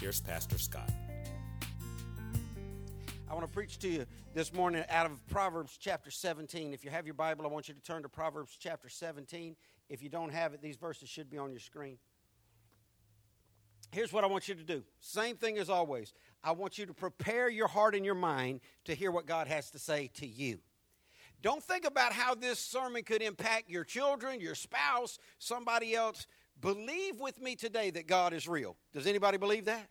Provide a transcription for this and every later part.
here's Pastor Scott. I want to preach to you this morning out of Proverbs chapter 17. If you have your Bible, I want you to turn to Proverbs chapter 17. If you don't have it, these verses should be on your screen. Here's what I want you to do. Same thing as always. I want you to prepare your heart and your mind to hear what God has to say to you. Don't think about how this sermon could impact your children, your spouse, somebody else. Believe with me today that God is real. Does anybody believe that?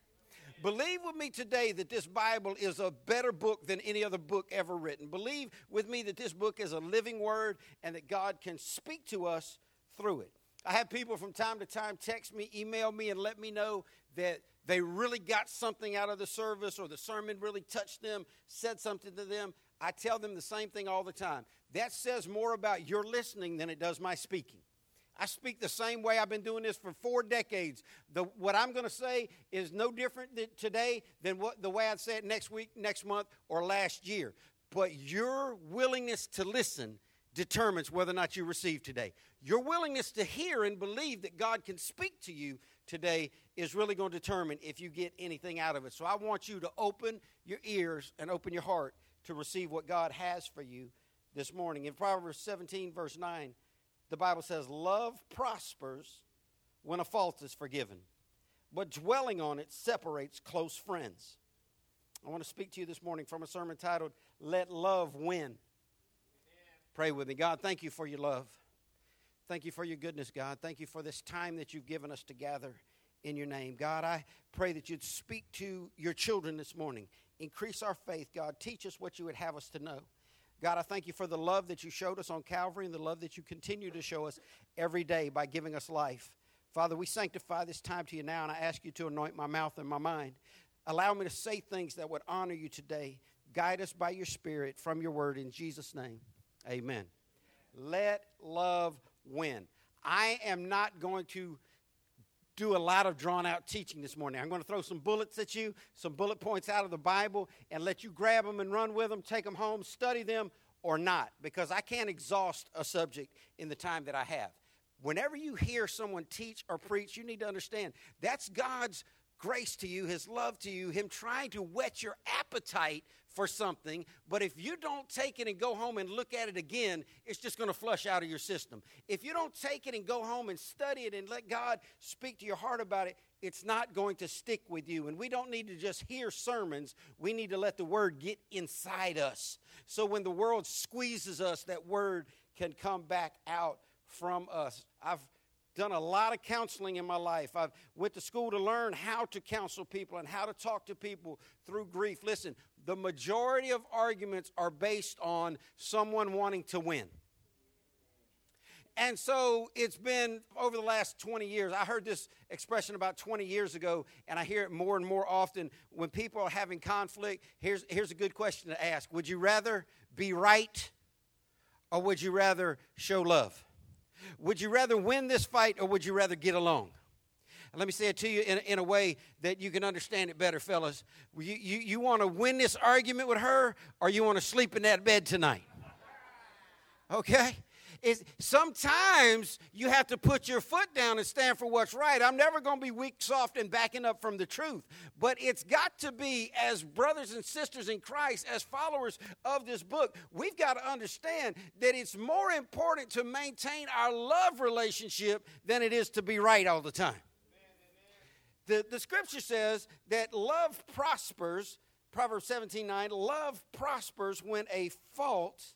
Believe with me today that this Bible is a better book than any other book ever written. Believe with me that this book is a living word and that God can speak to us through it. I have people from time to time text me, email me, and let me know that they really got something out of the service or the sermon really touched them, said something to them. I tell them the same thing all the time. That says more about your listening than it does my speaking. I speak the same way. I've been doing this for four decades. The, what I'm going to say is no different today than what, the way I'd say it next week, next month, or last year. But your willingness to listen determines whether or not you receive today. Your willingness to hear and believe that God can speak to you today is really going to determine if you get anything out of it. So I want you to open your ears and open your heart to receive what God has for you this morning. In Proverbs 17, verse 9, the Bible says, Love prospers when a fault is forgiven, but dwelling on it separates close friends. I want to speak to you this morning from a sermon titled, Let Love Win. Pray with me. God, thank you for your love. Thank you for your goodness, God. Thank you for this time that you've given us to gather in your name. God, I pray that you'd speak to your children this morning. Increase our faith, God. Teach us what you would have us to know. God, I thank you for the love that you showed us on Calvary and the love that you continue to show us every day by giving us life. Father, we sanctify this time to you now, and I ask you to anoint my mouth and my mind. Allow me to say things that would honor you today. Guide us by your Spirit from your word in Jesus' name. Amen. Let love win. I am not going to do a lot of drawn out teaching this morning. I'm going to throw some bullets at you, some bullet points out of the Bible, and let you grab them and run with them, take them home, study them, or not, because I can't exhaust a subject in the time that I have. Whenever you hear someone teach or preach, you need to understand that's God's grace to you, His love to you, Him trying to whet your appetite for something. But if you don't take it and go home and look at it again, it's just going to flush out of your system. If you don't take it and go home and study it and let God speak to your heart about it, it's not going to stick with you. And we don't need to just hear sermons, we need to let the word get inside us. So when the world squeezes us, that word can come back out from us. I've done a lot of counseling in my life. I've went to school to learn how to counsel people and how to talk to people through grief. Listen, the majority of arguments are based on someone wanting to win. And so it's been over the last 20 years. I heard this expression about 20 years ago, and I hear it more and more often. When people are having conflict, here's, here's a good question to ask Would you rather be right or would you rather show love? Would you rather win this fight or would you rather get along? Let me say it to you in, in a way that you can understand it better, fellas. You, you, you want to win this argument with her or you want to sleep in that bed tonight? Okay? It's, sometimes you have to put your foot down and stand for what's right. I'm never going to be weak, soft, and backing up from the truth. But it's got to be, as brothers and sisters in Christ, as followers of this book, we've got to understand that it's more important to maintain our love relationship than it is to be right all the time. The, the scripture says that love prospers, Proverbs 17 9, love prospers when a fault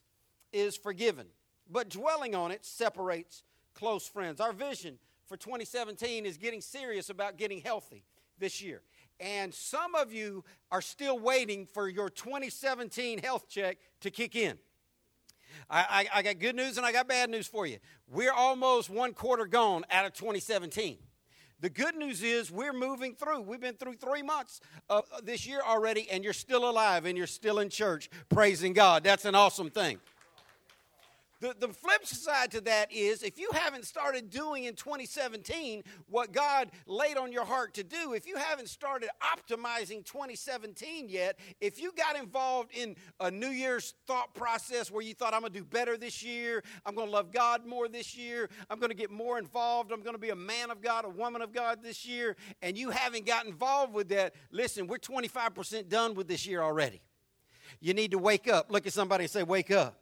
is forgiven but dwelling on it separates close friends. Our vision for 2017 is getting serious about getting healthy this year. And some of you are still waiting for your 2017 health check to kick in. I, I, I got good news and I got bad news for you. We're almost one quarter gone out of 2017. The good news is we're moving through. We've been through three months of this year already, and you're still alive and you're still in church praising God. That's an awesome thing. The, the flip side to that is if you haven't started doing in 2017 what God laid on your heart to do, if you haven't started optimizing 2017 yet, if you got involved in a New Year's thought process where you thought, I'm going to do better this year, I'm going to love God more this year, I'm going to get more involved, I'm going to be a man of God, a woman of God this year, and you haven't got involved with that, listen, we're 25% done with this year already. You need to wake up. Look at somebody and say, Wake up.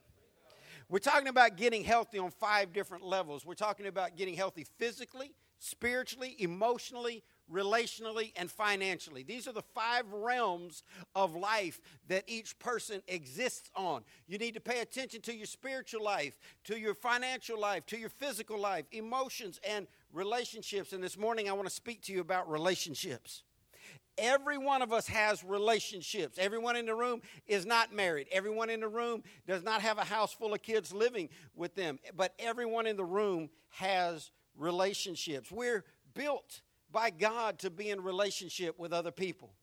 We're talking about getting healthy on five different levels. We're talking about getting healthy physically, spiritually, emotionally, relationally, and financially. These are the five realms of life that each person exists on. You need to pay attention to your spiritual life, to your financial life, to your physical life, emotions, and relationships. And this morning, I want to speak to you about relationships. Every one of us has relationships. Everyone in the room is not married. Everyone in the room does not have a house full of kids living with them. But everyone in the room has relationships. We're built by God to be in relationship with other people.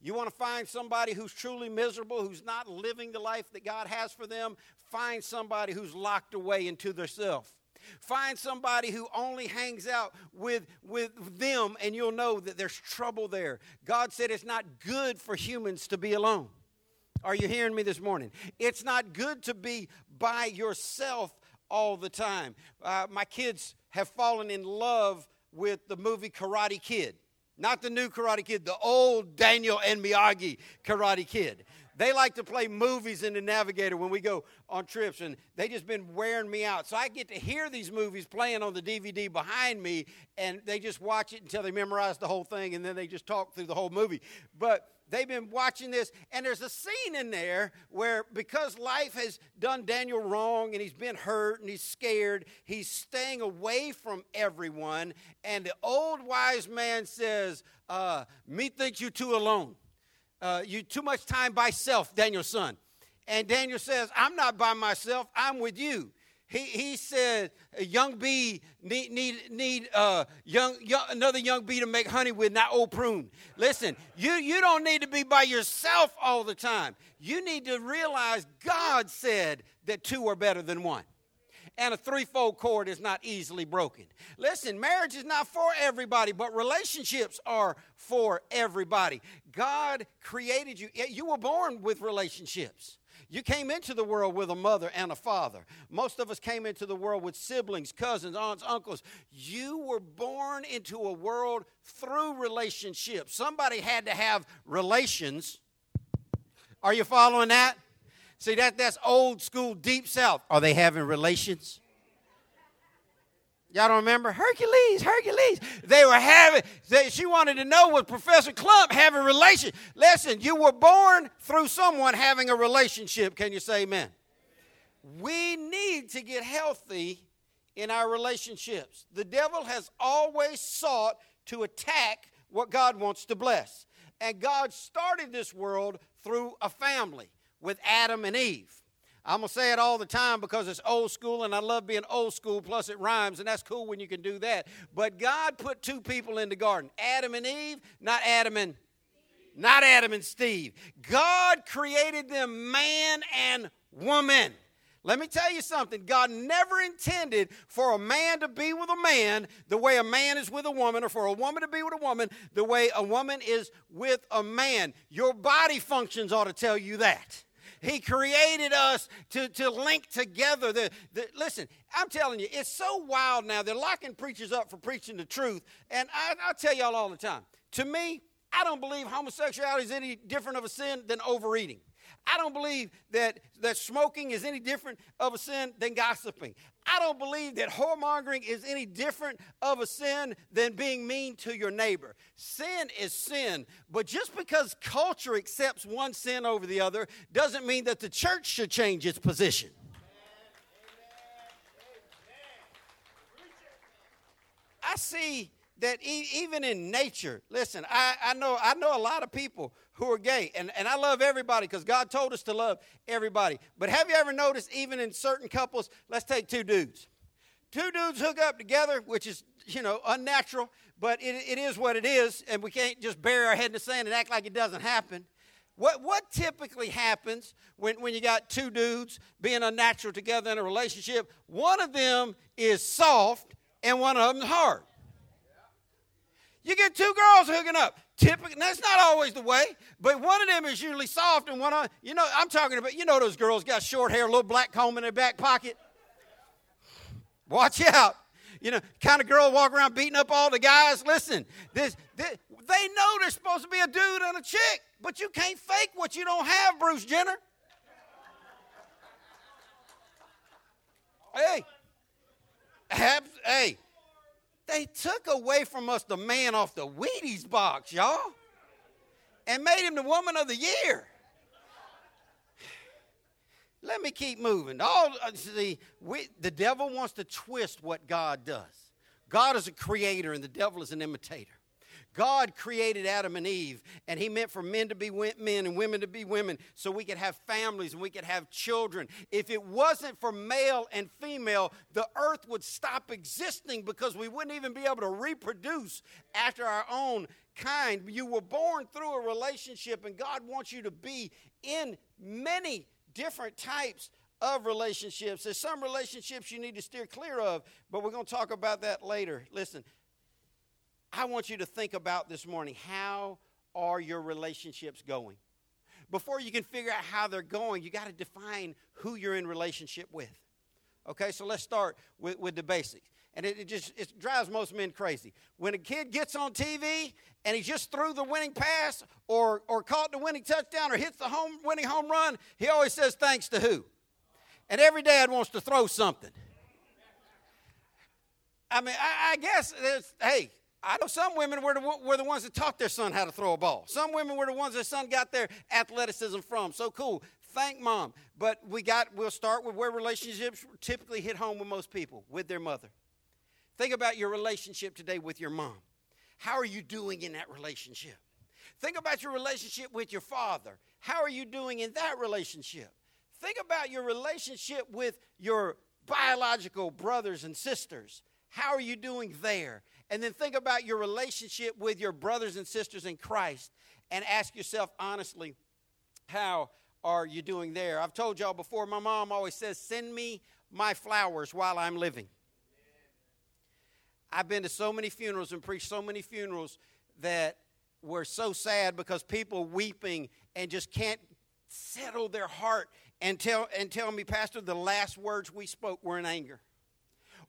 You want to find somebody who's truly miserable, who's not living the life that God has for them? Find somebody who's locked away into themselves. Find somebody who only hangs out with, with them, and you'll know that there's trouble there. God said it's not good for humans to be alone. Are you hearing me this morning? It's not good to be by yourself all the time. Uh, my kids have fallen in love with the movie Karate Kid. Not the new Karate Kid, the old Daniel and Miyagi Karate Kid. They like to play movies in the Navigator when we go on trips, and they just been wearing me out. So I get to hear these movies playing on the DVD behind me, and they just watch it until they memorize the whole thing, and then they just talk through the whole movie. But they've been watching this, and there's a scene in there where because life has done Daniel wrong and he's been hurt and he's scared, he's staying away from everyone. And the old wise man says, uh, Me thinks you two alone uh, you too much time by self, Daniel-san. And Daniel says, I'm not by myself, I'm with you. He, he said, a young bee need, need, need uh, young, young, another young bee to make honey with, not old prune. Listen, you, you don't need to be by yourself all the time. You need to realize God said that two are better than one and a threefold cord is not easily broken. Listen, marriage is not for everybody, but relationships are for everybody. God created you. You were born with relationships. You came into the world with a mother and a father. Most of us came into the world with siblings, cousins, aunts, uncles. You were born into a world through relationships. Somebody had to have relations. Are you following that? See, that, that's old school, deep south. Are they having relations? Y'all don't remember? Hercules, Hercules. They were having, they, she wanted to know was Professor Klump having relation. Listen, you were born through someone having a relationship. Can you say amen? We need to get healthy in our relationships. The devil has always sought to attack what God wants to bless. And God started this world through a family with Adam and Eve. I'm going to say it all the time because it's old school and I love being old school, plus it rhymes, and that's cool when you can do that. But God put two people in the garden Adam and Eve, not Adam and not Adam and Steve. God created them man and woman. Let me tell you something. God never intended for a man to be with a man the way a man is with a woman, or for a woman to be with a woman the way a woman is with a man. Your body functions ought to tell you that. He created us to, to link together. The, the, listen, I'm telling you, it's so wild now. They're locking preachers up for preaching the truth. And I, I tell y'all all the time to me, I don't believe homosexuality is any different of a sin than overeating. I don't believe that, that smoking is any different of a sin than gossiping. I don't believe that whoremongering is any different of a sin than being mean to your neighbor. Sin is sin, but just because culture accepts one sin over the other doesn't mean that the church should change its position. I see that e- even in nature, listen, I, I, know, I know a lot of people who are gay, and, and I love everybody because God told us to love everybody. But have you ever noticed, even in certain couples, let's take two dudes. two dudes hook up together, which is, you know, unnatural, but it, it is what it is, and we can't just bury our head in the sand and act like it doesn't happen. What, what typically happens when, when you got two dudes being unnatural together in a relationship? One of them is soft and one of them hard. You get two girls hooking up. Typically, that's not always the way, but one of them is usually soft and one of you know I'm talking about. You know those girls got short hair, little black comb in their back pocket. Watch out. You know, kind of girl walk around beating up all the guys. Listen, this, this they know they're supposed to be a dude and a chick, but you can't fake what you don't have, Bruce Jenner. Hey, hey, they took away from us the man off the Wheaties box, y'all, and made him the woman of the year. Let me keep moving. All uh, see, we, the devil wants to twist what God does. God is a creator, and the devil is an imitator. God created Adam and Eve, and He meant for men to be men and women to be women so we could have families and we could have children. If it wasn't for male and female, the earth would stop existing because we wouldn't even be able to reproduce after our own kind. You were born through a relationship, and God wants you to be in many different types of relationships. There's some relationships you need to steer clear of, but we're going to talk about that later. Listen, I want you to think about this morning how are your relationships going? Before you can figure out how they're going, you got to define who you're in relationship with. Okay, so let's start with, with the basics. And it, it, just it drives most men crazy. When a kid gets on TV and he just threw the winning pass or, or caught the winning touchdown or hits the home winning home run, he always says thanks to who? And every dad wants to throw something. I mean, I, I guess, hey, I know some women were the, were the ones that taught their son how to throw a ball. Some women were the ones their son got their athleticism from. So cool. Thank mom. But we got we'll start with where relationships typically hit home with most people, with their mother. Think about your relationship today with your mom. How are you doing in that relationship? Think about your relationship with your father. How are you doing in that relationship? Think about your relationship with your biological brothers and sisters. How are you doing there? And then think about your relationship with your brothers and sisters in Christ and ask yourself honestly, how are you doing there? I've told y'all before, my mom always says, send me my flowers while I'm living. I've been to so many funerals and preached so many funerals that were so sad because people weeping and just can't settle their heart and tell, and tell me, Pastor, the last words we spoke were in anger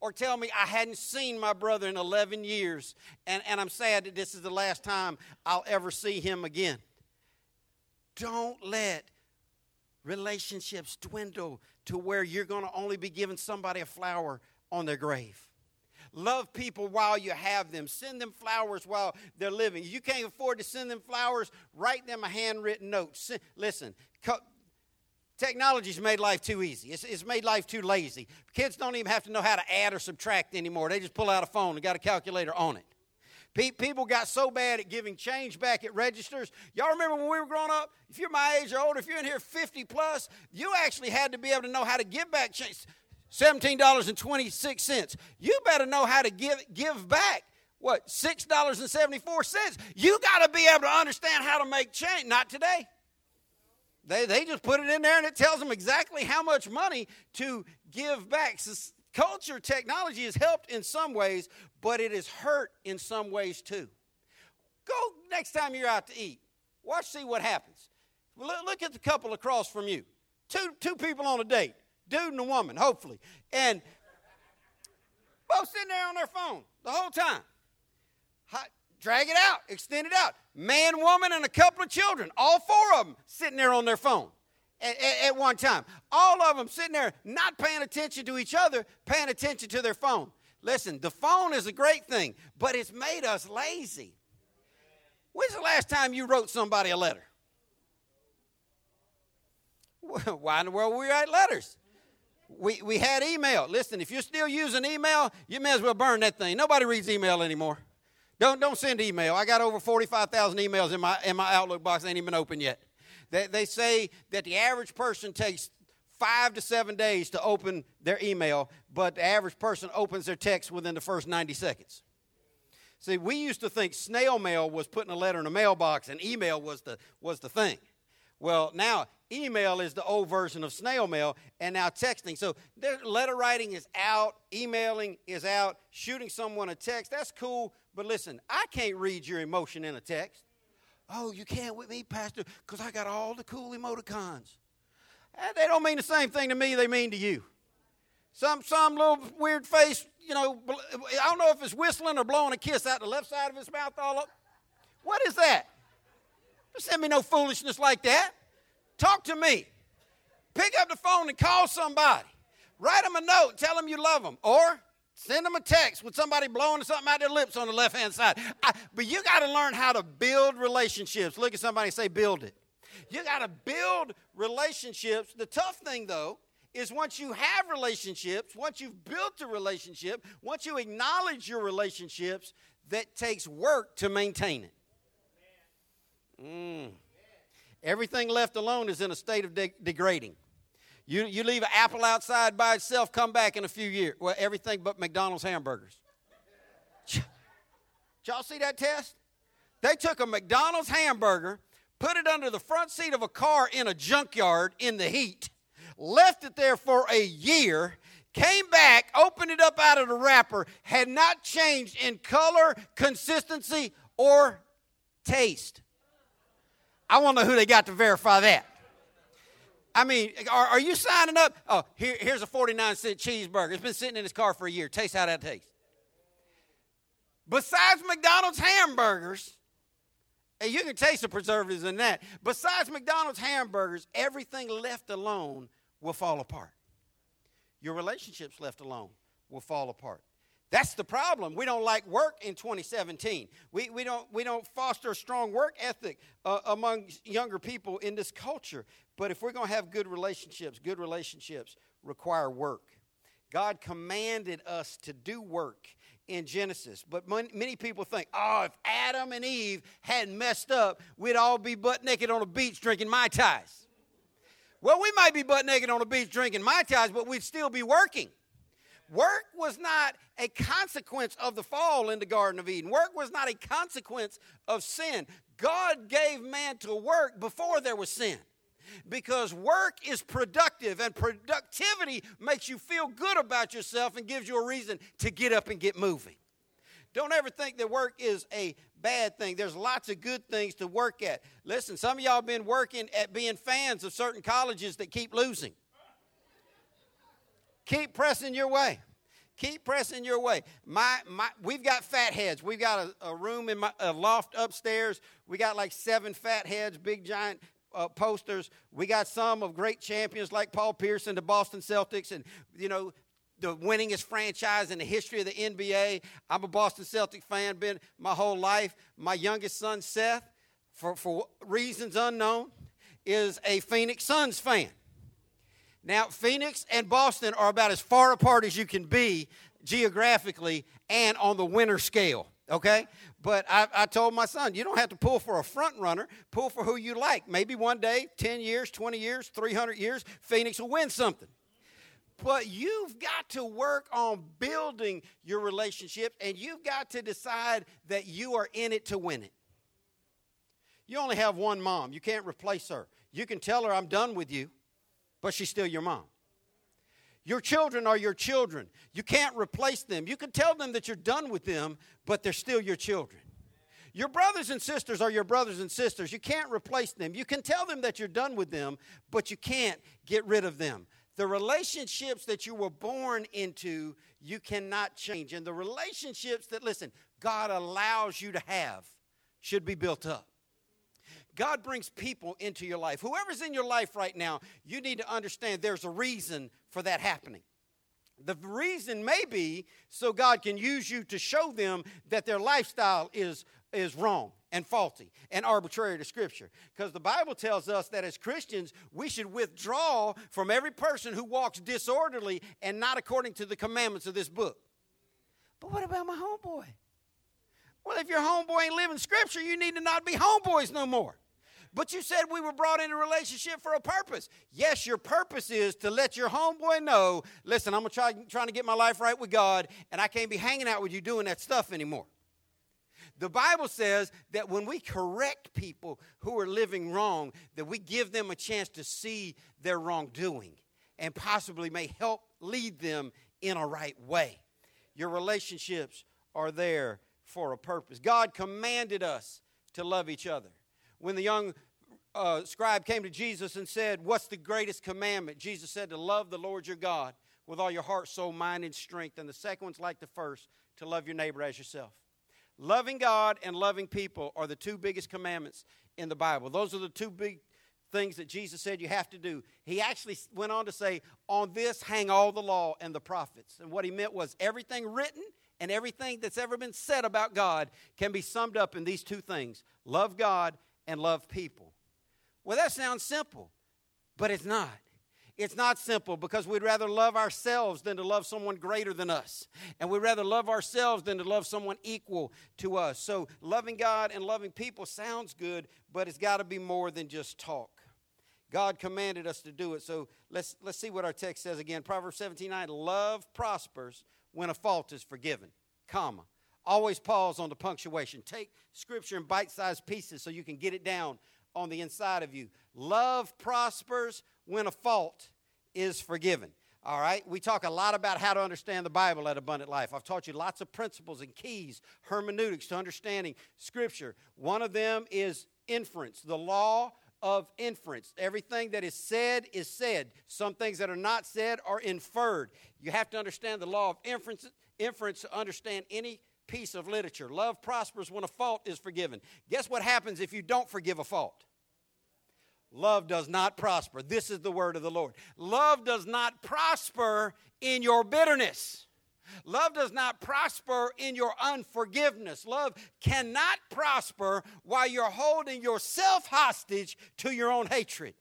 or tell me I hadn't seen my brother in 11 years and, and I'm sad that this is the last time I'll ever see him again. Don't let relationships dwindle to where you're going to only be giving somebody a flower on their grave. Love people while you have them. Send them flowers while they're living. You can't afford to send them flowers, write them a handwritten note. Listen, Technology's made life too easy. It's, it's, made life too lazy. Kids don't even have to know how to add or subtract anymore. They just pull out a phone and got a calculator on it. People got so bad at giving change back at registers. Y'all remember when we were growing up? If you're my age or older, if you're in here 50 plus, you actually had to be able to know how to give back change. $17.26. You better know how to give, give back what $6.74. You got to be able to understand how to make change. Not today. They, they just put it in there and it tells them exactly how much money to give back. So culture, technology has helped in some ways, but it has hurt in some ways too. Go next time you're out to eat. Watch, see what happens. Look at the couple across from you. Two, two people on a date, dude and a woman, hopefully. And both sitting there on their phone the whole time. Drag it out, extend it out. Man, woman, and a couple of children, all four of them sitting there on their phone at, at, at one time. All of them sitting there not paying attention to each other, paying attention to their phone. Listen, the phone is a great thing, but it's made us lazy. When's the last time you wrote somebody a letter? Why in the world we write letters? We, we had email. Listen, if you're still using email, you may as well burn that thing. Nobody reads email anymore. Don't, don't send email. I got over 45,000 emails in my, in my Outlook box. They ain't even open yet. They, they say that the average person takes five to seven days to open their email, but the average person opens their text within the first 90 seconds. See, we used to think snail mail was putting a letter in a mailbox and email was the, was the thing. Well, now email is the old version of snail mail, and now texting. So letter writing is out, emailing is out, shooting someone a text, that's cool. But listen, I can't read your emotion in a text. Oh, you can't with me, Pastor, because I got all the cool emoticons. Eh, they don't mean the same thing to me they mean to you. Some, some little weird face, you know, I don't know if it's whistling or blowing a kiss out the left side of his mouth all up. What is that? Don't send me no foolishness like that. Talk to me. Pick up the phone and call somebody. Write them a note. Tell them you love them. Or send them a text with somebody blowing something out their lips on the left hand side. I, but you got to learn how to build relationships. Look at somebody and say, build it. You got to build relationships. The tough thing, though, is once you have relationships, once you've built a relationship, once you acknowledge your relationships, that takes work to maintain it. Mm. Everything left alone is in a state of de- degrading. You, you leave an apple outside by itself, come back in a few years. Well, everything but McDonald's hamburgers. Y'all see that test? They took a McDonald's hamburger, put it under the front seat of a car in a junkyard in the heat, left it there for a year, came back, opened it up out of the wrapper, had not changed in color, consistency, or taste. I want to know who they got to verify that. I mean, are, are you signing up? Oh, here, here's a 49 cent cheeseburger. It's been sitting in his car for a year. Taste how that tastes. Besides McDonald's hamburgers, and you can taste the preservatives in that. Besides McDonald's hamburgers, everything left alone will fall apart. Your relationships left alone will fall apart. That's the problem. We don't like work in 2017. We, we, don't, we don't foster a strong work ethic uh, among younger people in this culture. But if we're going to have good relationships, good relationships require work. God commanded us to do work in Genesis. But many people think, oh, if Adam and Eve hadn't messed up, we'd all be butt naked on a beach drinking Mai Tais. Well, we might be butt naked on a beach drinking Mai Tais, but we'd still be working. Work was not a consequence of the fall in the Garden of Eden. Work was not a consequence of sin. God gave man to work before there was sin. Because work is productive, and productivity makes you feel good about yourself and gives you a reason to get up and get moving. Don't ever think that work is a bad thing. There's lots of good things to work at. Listen, some of y'all have been working at being fans of certain colleges that keep losing. Keep pressing your way. Keep pressing your way. My, my, we've got fat heads. We've got a, a room in my a loft upstairs. We got like seven fat heads, big giant uh, posters. We got some of great champions like Paul Pierce and the Boston Celtics, and you know the winningest franchise in the history of the NBA. I'm a Boston Celtic fan, been my whole life. My youngest son Seth, for for reasons unknown, is a Phoenix Suns fan. Now, Phoenix and Boston are about as far apart as you can be geographically and on the winter scale, okay? But I, I, told my son, you don't have to pull for a front runner, pull for who you like. Maybe one day, 10 years, 20 years, 300 years, Phoenix will win something. But you've got to work on building your relationship and you've got to decide that you are in it to win it. You only have one mom, you can't replace her. You can tell her, I'm done with you but she's still your mom. Your children are your children. You can't replace them. You can tell them that you're done with them, but they're still your children. Your brothers and sisters are your brothers and sisters. You can't replace them. You can tell them that you're done with them, but you can't get rid of them. The relationships that you were born into, you cannot change. And the relationships that, listen, God allows you to have should be built up. God brings people into your life. Whoever's in your life right now, you need to understand there's a reason for that happening. The reason may be so God can use you to show them that their lifestyle is, is wrong and faulty and arbitrary to Scripture. Because the Bible tells us that as Christians, we should withdraw from every person who walks disorderly and not according to the commandments of this book. But what about my homeboy? Well, if your homeboy ain't living Scripture, you need to not be homeboys no more. But you said we were brought into a relationship for a purpose. Yes, your purpose is to let your homeboy know listen, I'm try, trying to get my life right with God, and I can't be hanging out with you doing that stuff anymore. The Bible says that when we correct people who are living wrong, that we give them a chance to see their wrongdoing and possibly may help lead them in a right way. Your relationships are there for a purpose. God commanded us to love each other. When the young uh, scribe came to Jesus and said, What's the greatest commandment? Jesus said, To love the Lord your God with all your heart, soul, mind, and strength. And the second one's like the first, to love your neighbor as yourself. Loving God and loving people are the two biggest commandments in the Bible. Those are the two big things that Jesus said you have to do. He actually went on to say, On this hang all the law and the prophets. And what he meant was everything written and everything that's ever been said about God can be summed up in these two things love God and love people. Well, that sounds simple, but it's not. It's not simple because we'd rather love ourselves than to love someone greater than us. And we'd rather love ourselves than to love someone equal to us. So, loving God and loving people sounds good, but it's got to be more than just talk. God commanded us to do it. So, let's, let's see what our text says again. Proverbs 17 9 Love prospers when a fault is forgiven, comma. Always pause on the punctuation. Take scripture in bite sized pieces so you can get it down on the inside of you. Love prospers when a fault is forgiven. All right, we talk a lot about how to understand the Bible at Abundant Life. I've taught you lots of principles and keys, hermeneutics to understanding Scripture. One of them is inference, the law of inference. Everything that is said is said. Some things that are not said are inferred. You have to understand the law of inference, inference to understand any piece of literature. Love prospers when a fault is forgiven. Guess what happens if you don't forgive a fault? Love does not prosper. This is the word of the Lord. Love does not prosper in your bitterness. Love does not prosper in your unforgiveness. Love cannot prosper while you're holding yourself hostage to your own hatred.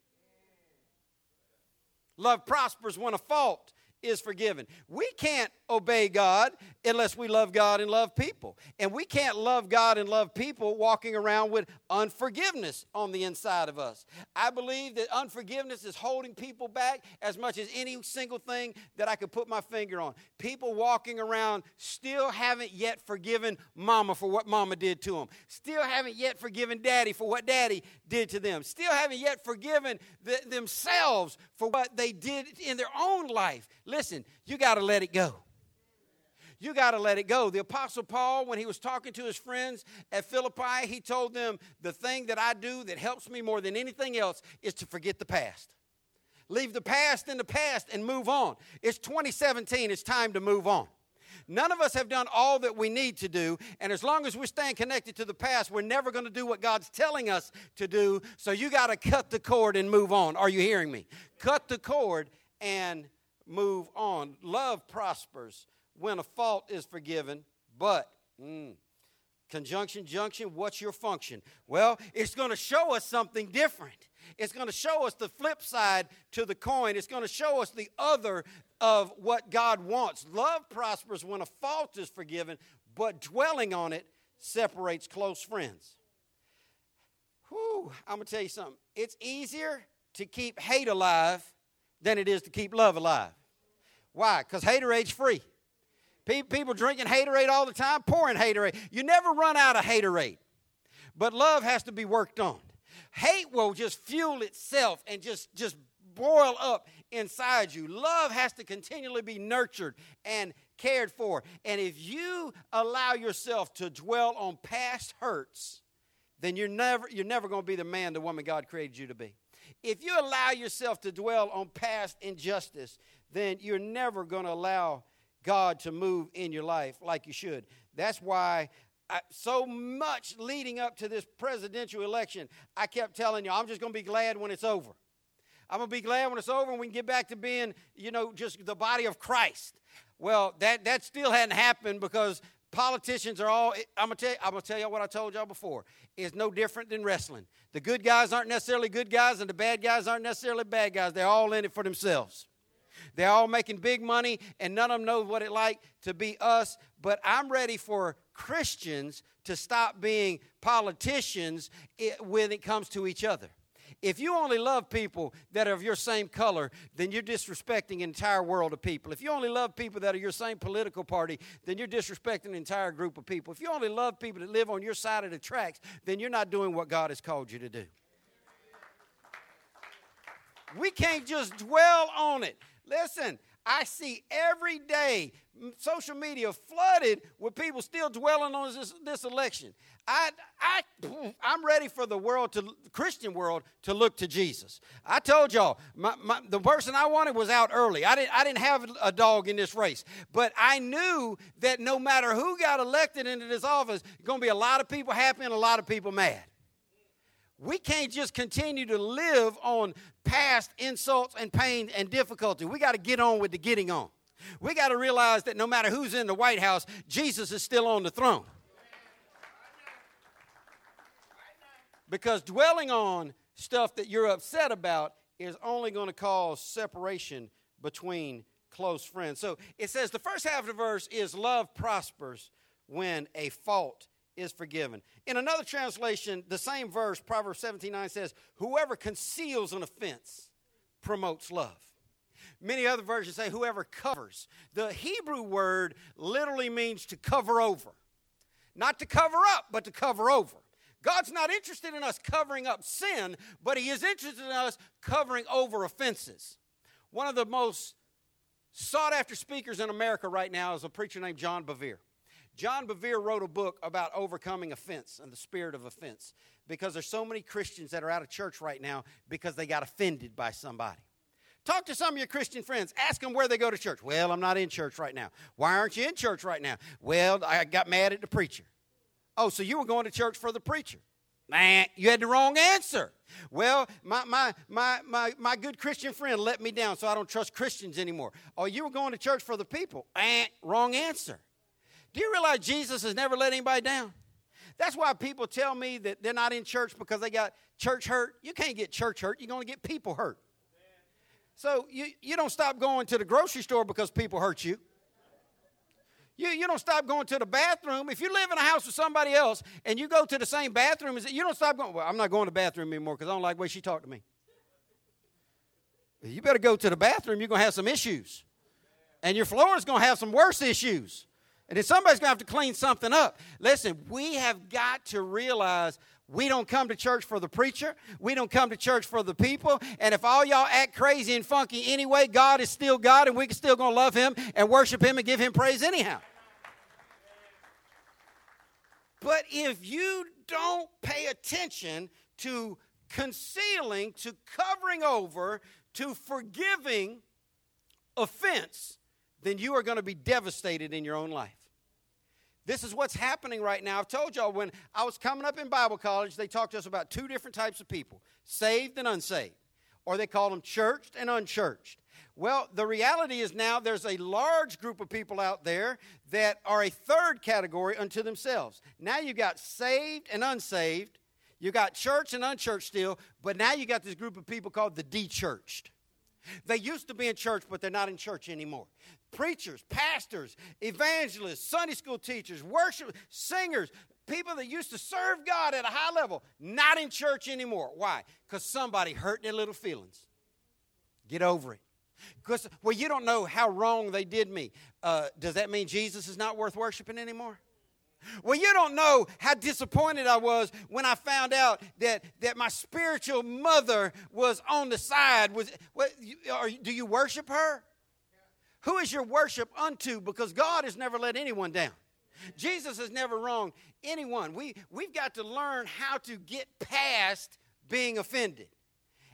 Love prospers when a fault is forgiven. We can't obey God unless we love God and love people. And we can't love God and love people walking around with unforgiveness on the inside of us. I believe that unforgiveness is holding people back as much as any single thing that I could put my finger on. People walking around still haven't yet forgiven mama for what mama did to them, still haven't yet forgiven daddy for what daddy did to them, still haven't yet forgiven the, themselves for what they did in their own life. Listen, you got to let it go. You got to let it go. The Apostle Paul, when he was talking to his friends at Philippi, he told them, The thing that I do that helps me more than anything else is to forget the past. Leave the past in the past and move on. It's 2017, it's time to move on. None of us have done all that we need to do, and as long as we're staying connected to the past, we're never going to do what God's telling us to do. So you got to cut the cord and move on. Are you hearing me? Cut the cord and move on. Love prospers when a fault is forgiven, but mm, conjunction, junction, what's your function? Well, it's going to show us something different. It's going to show us the flip side to the coin. It's going to show us the other of what God wants. Love prospers when a fault is forgiven, but dwelling on it separates close friends. Whew, I'm going to tell you something. It's easier to keep hate alive than it is to keep love alive. Why? Because haterade's free. People drinking haterade all the time, pouring haterade. You never run out of haterade. But love has to be worked on. Hate will just fuel itself and just, just boil up inside you. Love has to continually be nurtured and cared for. And if you allow yourself to dwell on past hurts, then you're never, you're never going to be the man, the woman God created you to be. If you allow yourself to dwell on past injustice, then you're never going to allow God to move in your life like you should. That's why I, so much leading up to this presidential election, I kept telling you, I'm just going to be glad when it's over. I'm going to be glad when it's over and we can get back to being, you know, just the body of Christ. Well, that, that still hadn't happened because politicians are all I'm gonna tell you, I'm gonna tell you what I told y'all before. It's no different than wrestling. The good guys aren't necessarily good guys, and the bad guys aren't necessarily bad guys. They're all in it for themselves. They're all making big money, and none of them know what it like to be us. But I'm ready for Christians to stop being politicians eh, when it comes to each other. If you only love people that are of your same color, then you're disrespecting an entire world of people. If you only love people that are your same political party, then you're disrespecting an entire group of people. If you only love people that live on your side of the tracks, then you're not doing what God has called you to do. We can't just dwell on it. Listen, I see every day social media flooded with people still dwelling on this, this election. I, I, I'm ready for the world to, Christian world, to look to Jesus. I told y'all, my, my, the person I wanted was out early. I didn't, I didn't have a dog in this race, but I knew that no matter who got elected into this office, going to be a lot of people happy and a lot of people mad. We can't just continue to live on past insults and pain and difficulty. We got to get on with the getting on. We got to realize that no matter who's in the White House, Jesus is still on the throne. Because dwelling on stuff that you're upset about is only going to cause separation between close friends. So it says the first half of the verse is love prospers when a fault is forgiven. In another translation, the same verse, Proverbs 17 9 says, Whoever conceals an offense promotes love. Many other versions say, Whoever covers. The Hebrew word literally means to cover over. Not to cover up, but to cover over. God's not interested in us covering up sin, but He is interested in us covering over offenses. One of the most sought after speakers in America right now is a preacher named John Bevere. John Bevere wrote a book about overcoming offense and the spirit of offense because there's so many Christians that are out of church right now because they got offended by somebody. Talk to some of your Christian friends. Ask them where they go to church. Well, I'm not in church right now. Why aren't you in church right now? Well, I got mad at the preacher. Oh, so you were going to church for the preacher? Nah, you had the wrong answer. Well, my, my, my, my, my good Christian friend let me down, so I don't trust Christians anymore. Oh, you were going to church for the people? Eh, wrong answer. Do you realize Jesus has never let anybody down? That's why people tell me that they're not in church because they got church hurt. You can't get church hurt, you're going to get people hurt. So you, you don't stop going to the grocery store because people hurt you. You, you don't stop going to the bathroom. If you live in a house with somebody else and you go to the same bathroom, you don't stop going, well, I'm not going to the bathroom anymore because I don't like the way she talked to me. You better go to the bathroom. You're going to have some issues. And your floor is going to have some worse issues. And then somebody's going to have to clean something up. Listen, we have got to realize we don't come to church for the preacher. We don't come to church for the people. And if all y'all act crazy and funky anyway, God is still God and we can still going to love him and worship him and give him praise anyhow. But if you don't pay attention to concealing, to covering over, to forgiving offense, then you are going to be devastated in your own life. This is what's happening right now. I've told y'all when I was coming up in Bible college, they talked to us about two different types of people saved and unsaved, or they called them churched and unchurched. Well, the reality is now there's a large group of people out there that are a third category unto themselves. Now you got saved and unsaved, you got church and unchurched still, but now you got this group of people called the dechurched. They used to be in church, but they're not in church anymore preachers, pastors, evangelists, Sunday school teachers, worship, singers, people that used to serve God at a high level, not in church anymore. Why? Because somebody hurt their little feelings. Get over it. Because, well, you don't know how wrong they did me. Uh, does that mean Jesus is not worth worshiping anymore? Well, you don't know how disappointed I was when I found out that, that my spiritual mother was on the side. Was, what, are, do you worship her? Who is your worship unto? Because God has never let anyone down. Jesus has never wronged anyone. We, we've got to learn how to get past being offended.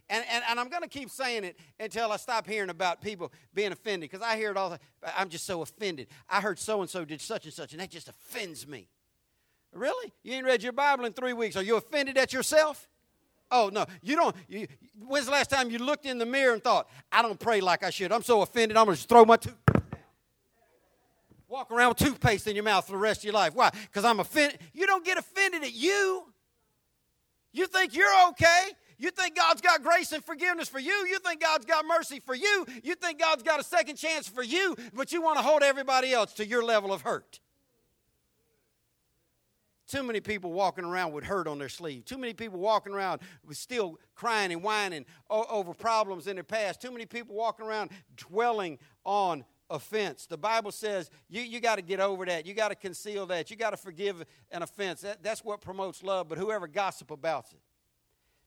And, and, and I'm going to keep saying it until I stop hearing about people being offended because I hear it all the I'm just so offended. I heard so and so did such and such, and that just offends me. Really? You ain't read your Bible in three weeks. Are you offended at yourself? Oh, no. You don't. You, when's the last time you looked in the mirror and thought, I don't pray like I should? I'm so offended, I'm going to throw my toothpaste Walk around with toothpaste in your mouth for the rest of your life. Why? Because I'm offended. You don't get offended at you. You think you're okay. You think God's got grace and forgiveness for you. You think God's got mercy for you. You think God's got a second chance for you, but you want to hold everybody else to your level of hurt. Too many people walking around with hurt on their sleeve. Too many people walking around with still crying and whining over problems in their past. Too many people walking around dwelling on offense. The Bible says you, you got to get over that. You got to conceal that. You got to forgive an offense. That, that's what promotes love. But whoever gossip about it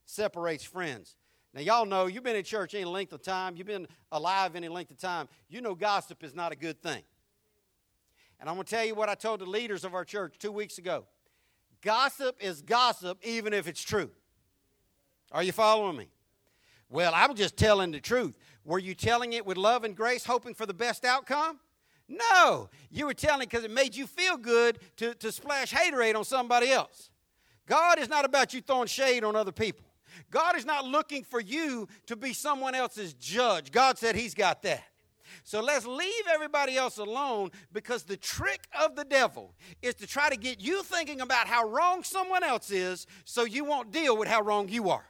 separates friends. Now, y'all know you've been in church any length of time, you've been alive any length of time. You know gossip is not a good thing. And I'm going to tell you what I told the leaders of our church two weeks ago gossip is gossip, even if it's true. Are you following me? Well, I'm just telling the truth. Were you telling it with love and grace, hoping for the best outcome? No. You were telling it because it made you feel good to, to splash haterade on somebody else. God is not about you throwing shade on other people. God is not looking for you to be someone else's judge. God said He's got that. So let's leave everybody else alone because the trick of the devil is to try to get you thinking about how wrong someone else is so you won't deal with how wrong you are.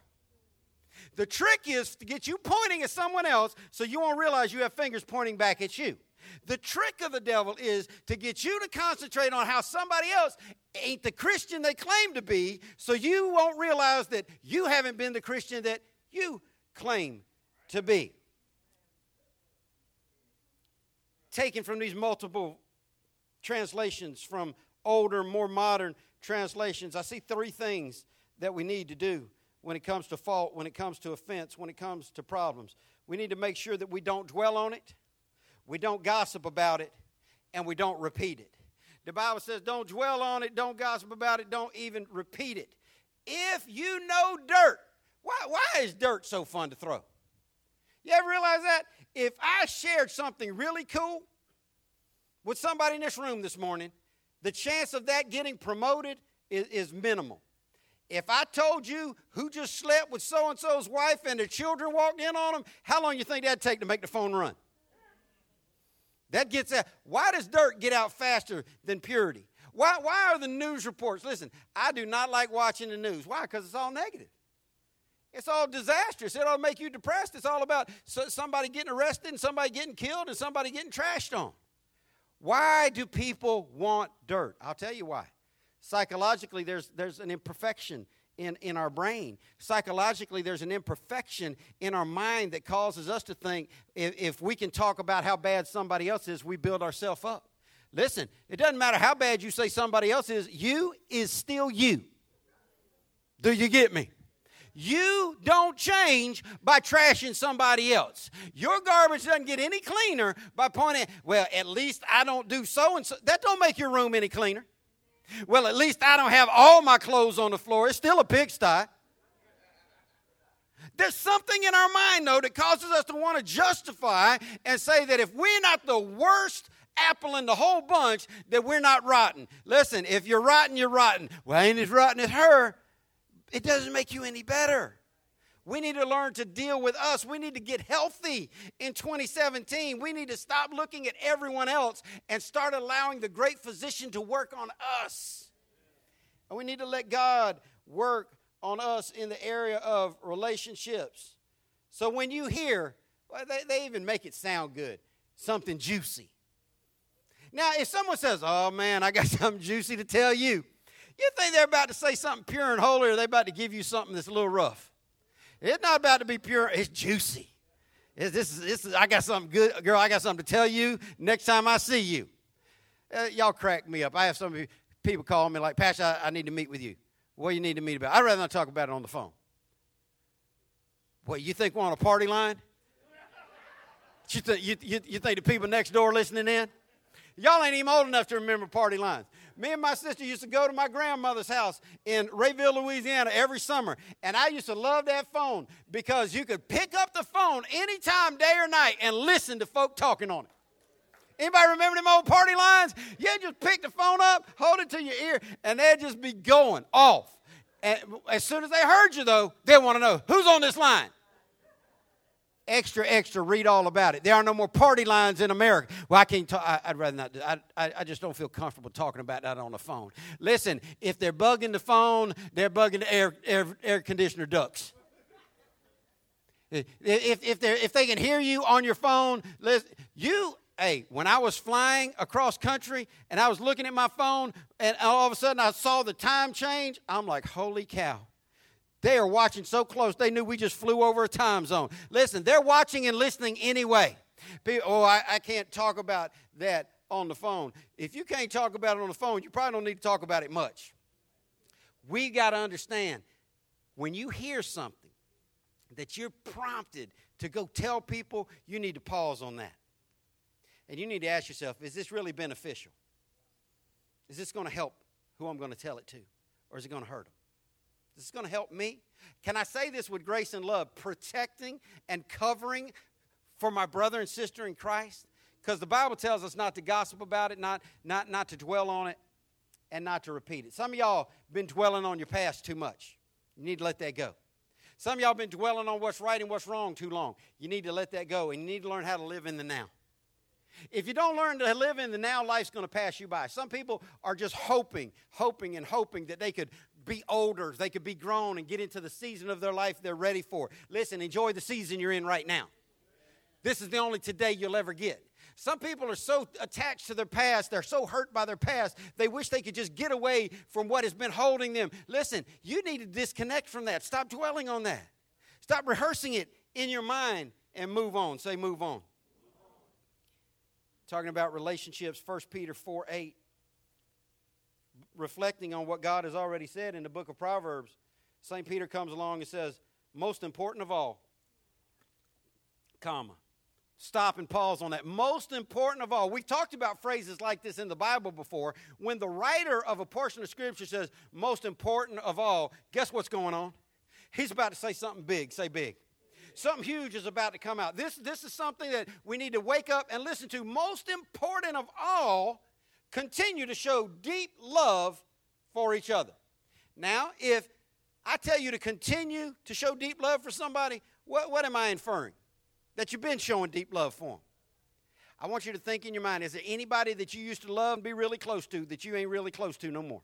The trick is to get you pointing at someone else so you won't realize you have fingers pointing back at you. The trick of the devil is to get you to concentrate on how somebody else ain't the Christian they claim to be, so you won't realize that you haven't been the Christian that you claim to be. Taken from these multiple translations from older, more modern translations, I see three things that we need to do when it comes to fault, when it comes to offense, when it comes to problems. We need to make sure that we don't dwell on it, we don't gossip about it, and we don't repeat it. The Bible says, don't dwell on it, don't gossip about it, don't even repeat it. If you know dirt, why, why is dirt so fun to throw? You ever realize that? If I shared something really cool with somebody in this room this morning, the chance of that getting promoted is, is minimal. If I told you who just slept with so and so's wife and their children walked in on them, how long do you think that'd take to make the phone run? That gets out. Why does dirt get out faster than purity? Why, why are the news reports? Listen, I do not like watching the news. Why? Because it's all negative. It's all disastrous. It'll make you depressed. It's all about somebody getting arrested and somebody getting killed and somebody getting trashed on. Why do people want dirt? I'll tell you why. Psychologically, there's, there's an imperfection in, in our brain. Psychologically, there's an imperfection in our mind that causes us to think if, if we can talk about how bad somebody else is, we build ourselves up. Listen, it doesn't matter how bad you say somebody else is, you is still you. Do you get me? You don't change by trashing somebody else. Your garbage doesn't get any cleaner by pointing, well, at least I don't do so and so. That don't make your room any cleaner. Well, at least I don't have all my clothes on the floor. It's still a pigsty. There's something in our mind, though, that causes us to want to justify and say that if we're not the worst apple in the whole bunch, that we're not rotten. Listen, if you're rotten, you're rotten. Well, ain't as rotten as her. It doesn't make you any better. We need to learn to deal with us. We need to get healthy in 2017. We need to stop looking at everyone else and start allowing the great physician to work on us. And we need to let God work on us in the area of relationships. So when you hear, well, they, they even make it sound good, something juicy. Now, if someone says, Oh man, I got something juicy to tell you, you think they're about to say something pure and holy, or they about to give you something that's a little rough? It's not about to be pure, it's juicy. It's, this, is, this is, I got something good, girl, I got something to tell you next time I see you. Uh, y'all crack me up. I have some people call me like, Pastor, I, I need to meet with you. What do you need to meet about? I'd rather not talk about it on the phone. What, you think we're on a party line? You, th- you, you, you think the people next door listening in? Y'all ain't even old enough to remember party lines. Me and my sister used to go to my grandmother's house in Rayville, Louisiana every summer. And I used to love that phone because you could pick up the phone anytime, day or night, and listen to folk talking on it. Anybody remember them old party lines? You just pick the phone up, hold it to your ear, and they'd just be going off. And as soon as they heard you, though, they want to know who's on this line extra, extra, read all about it. There are no more party lines in America. Well, I can't talk. I, would rather not. I, I, I, just don't feel comfortable talking about that on the phone. Listen, if they're bugging the phone, they're bugging the air, air, air conditioner ducts. If, if, they if they can hear you on your phone, listen, you, hey, when I was flying across country and I was looking at my phone and all of a sudden I saw the time change, I'm like, holy cow. They are watching so close, they knew we just flew over a time zone. Listen, they're watching and listening anyway. Oh, I, I can't talk about that on the phone. If you can't talk about it on the phone, you probably don't need to talk about it much. We got to understand when you hear something that you're prompted to go tell people, you need to pause on that. And you need to ask yourself, is this really beneficial? Is this going to help who I'm going to tell it to? Or is it going to hurt them? Is this going to help me? Can I say this with grace and love? Protecting and covering for my brother and sister in Christ? Because the Bible tells us not to gossip about it, not, not, not to dwell on it, and not to repeat it. Some of y'all been dwelling on your past too much. You need to let that go. Some of y'all been dwelling on what's right and what's wrong too long. You need to let that go, and you need to learn how to live in the now. If you don't learn to live in the now, life's going to pass you by. Some people are just hoping, hoping, and hoping that they could be older, they could be grown and get into the season of their life they're ready for. Listen, enjoy the season you're in right now. This is the only today you'll ever get. Some people are so attached to their past, they're so hurt by their past, they wish they could just get away from what has been holding them. Listen, you need to disconnect from that. Stop dwelling on that. Stop rehearsing it in your mind and move on. Say, move on. Talking about relationships, 1 Peter 4 8. Reflecting on what God has already said in the book of Proverbs, St. Peter comes along and says, Most important of all, comma, stop and pause on that. Most important of all, we've talked about phrases like this in the Bible before. When the writer of a portion of Scripture says, most important of all, guess what's going on? He's about to say something big. Say big. Something huge is about to come out. This, this is something that we need to wake up and listen to. Most important of all, continue to show deep love for each other. Now, if I tell you to continue to show deep love for somebody, what, what am I inferring? that you've been showing deep love for them. I want you to think in your mind is there anybody that you used to love and be really close to that you ain't really close to no more?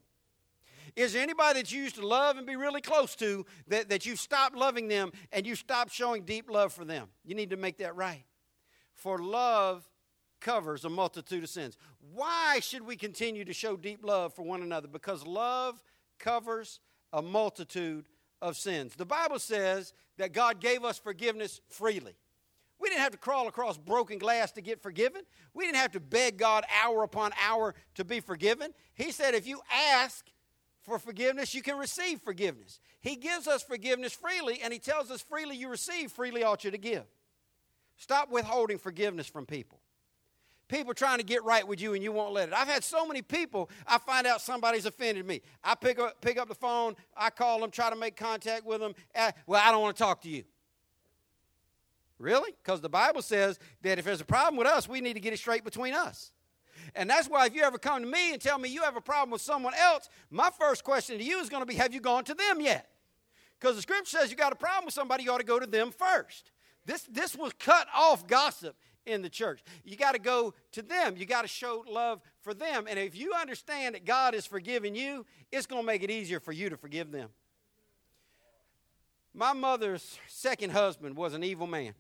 Is there anybody that you used to love and be really close to that, that you've stopped loving them and you stopped showing deep love for them? You need to make that right. For love covers a multitude of sins. Why should we continue to show deep love for one another? Because love covers a multitude of sins. The Bible says that God gave us forgiveness freely. We didn't have to crawl across broken glass to get forgiven. We didn't have to beg God hour upon hour to be forgiven. He said, if you ask for forgiveness, you can receive forgiveness. He gives us forgiveness freely, and He tells us, freely you receive, freely ought you to give. Stop withholding forgiveness from people. People trying to get right with you and you won't let it. I've had so many people, I find out somebody's offended me. I pick up, pick up the phone, I call them, try to make contact with them. Uh, well, I don't want to talk to you. Really? Because the Bible says that if there's a problem with us, we need to get it straight between us. And that's why if you ever come to me and tell me you have a problem with someone else, my first question to you is going to be Have you gone to them yet? Because the scripture says you got a problem with somebody, you ought to go to them first. This, this will cut off gossip in the church. You got to go to them. You got to show love for them. And if you understand that God is forgiving you, it's going to make it easier for you to forgive them. My mother's second husband was an evil man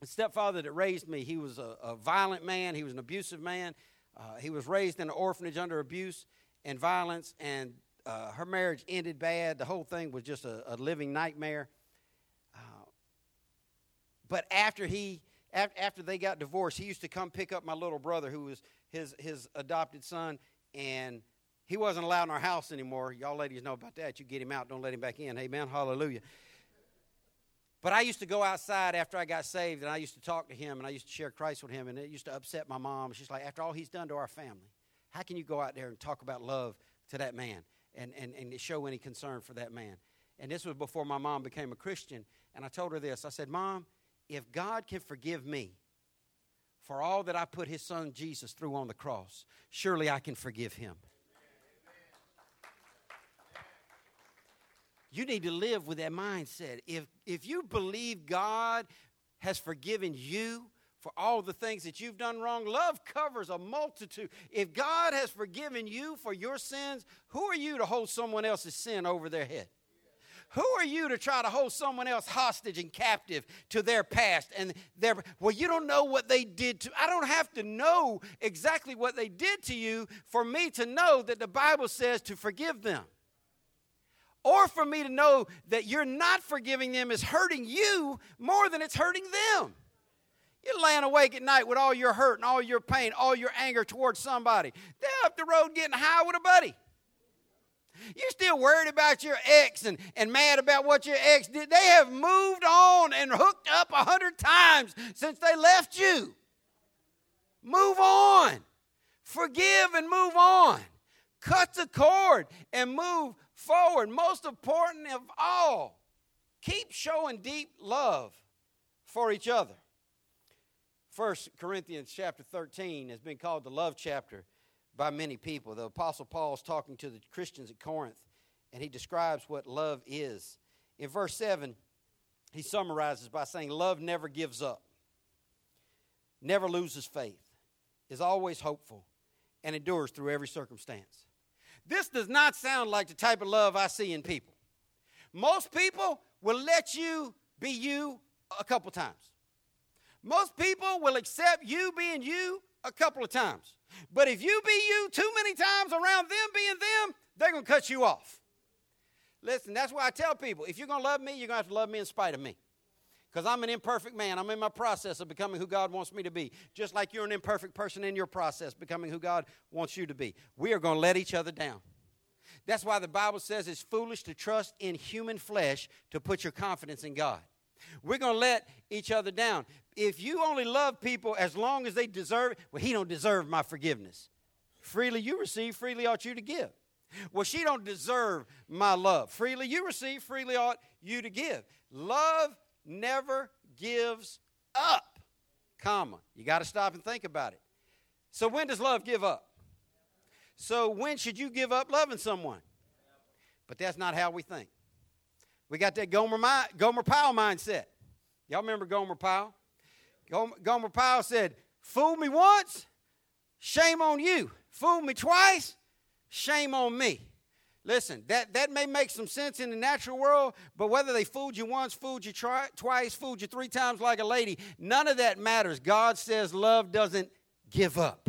the stepfather that raised me, he was a, a violent man, he was an abusive man. Uh, he was raised in an orphanage under abuse and violence, and uh, her marriage ended bad. The whole thing was just a, a living nightmare. Uh, but after he, after they got divorced, he used to come pick up my little brother, who was his his adopted son, and he wasn't allowed in our house anymore. Y'all ladies know about that. You get him out, don't let him back in. Amen. Hallelujah. But I used to go outside after I got saved and I used to talk to him and I used to share Christ with him and it used to upset my mom. She's like, after all he's done to our family, how can you go out there and talk about love to that man and, and, and show any concern for that man? And this was before my mom became a Christian. And I told her this I said, Mom, if God can forgive me for all that I put his son Jesus through on the cross, surely I can forgive him. You need to live with that mindset. If, if you believe God has forgiven you for all the things that you've done wrong, love covers a multitude. If God has forgiven you for your sins, who are you to hold someone else's sin over their head? Who are you to try to hold someone else hostage and captive to their past and their well you don't know what they did to I don't have to know exactly what they did to you for me to know that the Bible says to forgive them. Or for me to know that you're not forgiving them is hurting you more than it's hurting them. You're laying awake at night with all your hurt and all your pain, all your anger towards somebody. They're up the road getting high with a buddy. You're still worried about your ex and, and mad about what your ex did. They have moved on and hooked up a hundred times since they left you. Move on. Forgive and move on. Cut the cord and move forward. Most important of all, keep showing deep love for each other. First Corinthians chapter 13 has been called the love chapter by many people. The Apostle Paul is talking to the Christians at Corinth, and he describes what love is. In verse 7, he summarizes by saying, Love never gives up, never loses faith, is always hopeful, and endures through every circumstance. This does not sound like the type of love I see in people. Most people will let you be you a couple times. Most people will accept you being you a couple of times. But if you be you too many times around them being them, they're going to cut you off. Listen, that's why I tell people if you're going to love me, you're going to have to love me in spite of me. Because I'm an imperfect man. I'm in my process of becoming who God wants me to be. Just like you're an imperfect person in your process, becoming who God wants you to be. We are going to let each other down. That's why the Bible says it's foolish to trust in human flesh to put your confidence in God. We're going to let each other down. If you only love people as long as they deserve, it, well, he don't deserve my forgiveness. Freely you receive, freely ought you to give. Well, she don't deserve my love. Freely you receive, freely ought you to give. Love never gives up, comma. You got to stop and think about it. So when does love give up? So when should you give up loving someone? But that's not how we think. We got that Gomer, Gomer Pyle mindset. Y'all remember Gomer Pyle? Gomer, Pyle said, Fool me once, shame on you. Fool me twice, shame on me. Listen, that, that may make some sense in the natural world, but whether they fooled you once, fooled you try, twice, fooled you three times like a lady, none of that matters. God says love doesn't give up.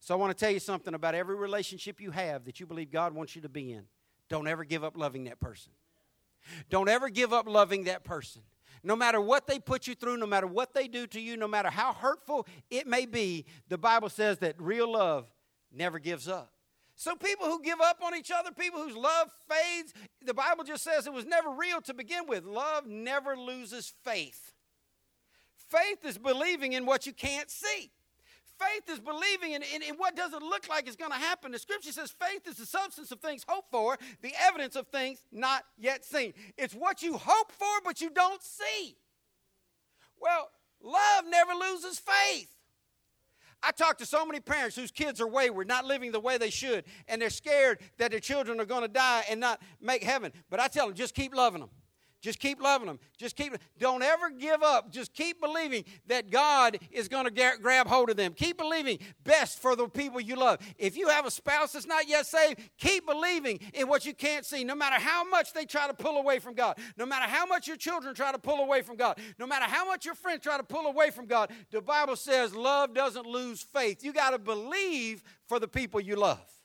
So I want to tell you something about every relationship you have that you believe God wants you to be in. Don't ever give up loving that person. Don't ever give up loving that person. No matter what they put you through, no matter what they do to you, no matter how hurtful it may be, the Bible says that real love never gives up. So, people who give up on each other, people whose love fades, the Bible just says it was never real to begin with. Love never loses faith. Faith is believing in what you can't see. Faith is believing in, in, in what doesn't look like is going to happen. The scripture says faith is the substance of things hoped for, the evidence of things not yet seen. It's what you hope for, but you don't see. Well, love never loses faith. I talk to so many parents whose kids are wayward, not living the way they should, and they're scared that their children are going to die and not make heaven. But I tell them, just keep loving them. Just keep loving them. Just keep, don't ever give up. Just keep believing that God is going to grab hold of them. Keep believing best for the people you love. If you have a spouse that's not yet saved, keep believing in what you can't see. No matter how much they try to pull away from God, no matter how much your children try to pull away from God, no matter how much your friends try to pull away from God, the Bible says love doesn't lose faith. You got to believe for the people you love.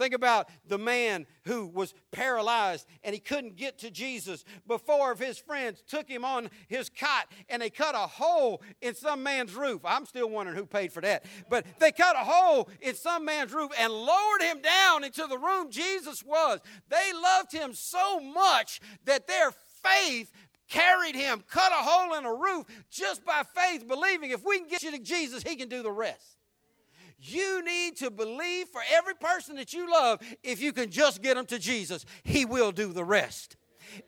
Think about the man who was paralyzed and he couldn't get to Jesus. Before of his friends took him on his cot and they cut a hole in some man's roof. I'm still wondering who paid for that. But they cut a hole in some man's roof and lowered him down into the room Jesus was. They loved him so much that their faith carried him, cut a hole in a roof just by faith, believing if we can get you to Jesus, he can do the rest. You need to believe for every person that you love, if you can just get them to Jesus, He will do the rest.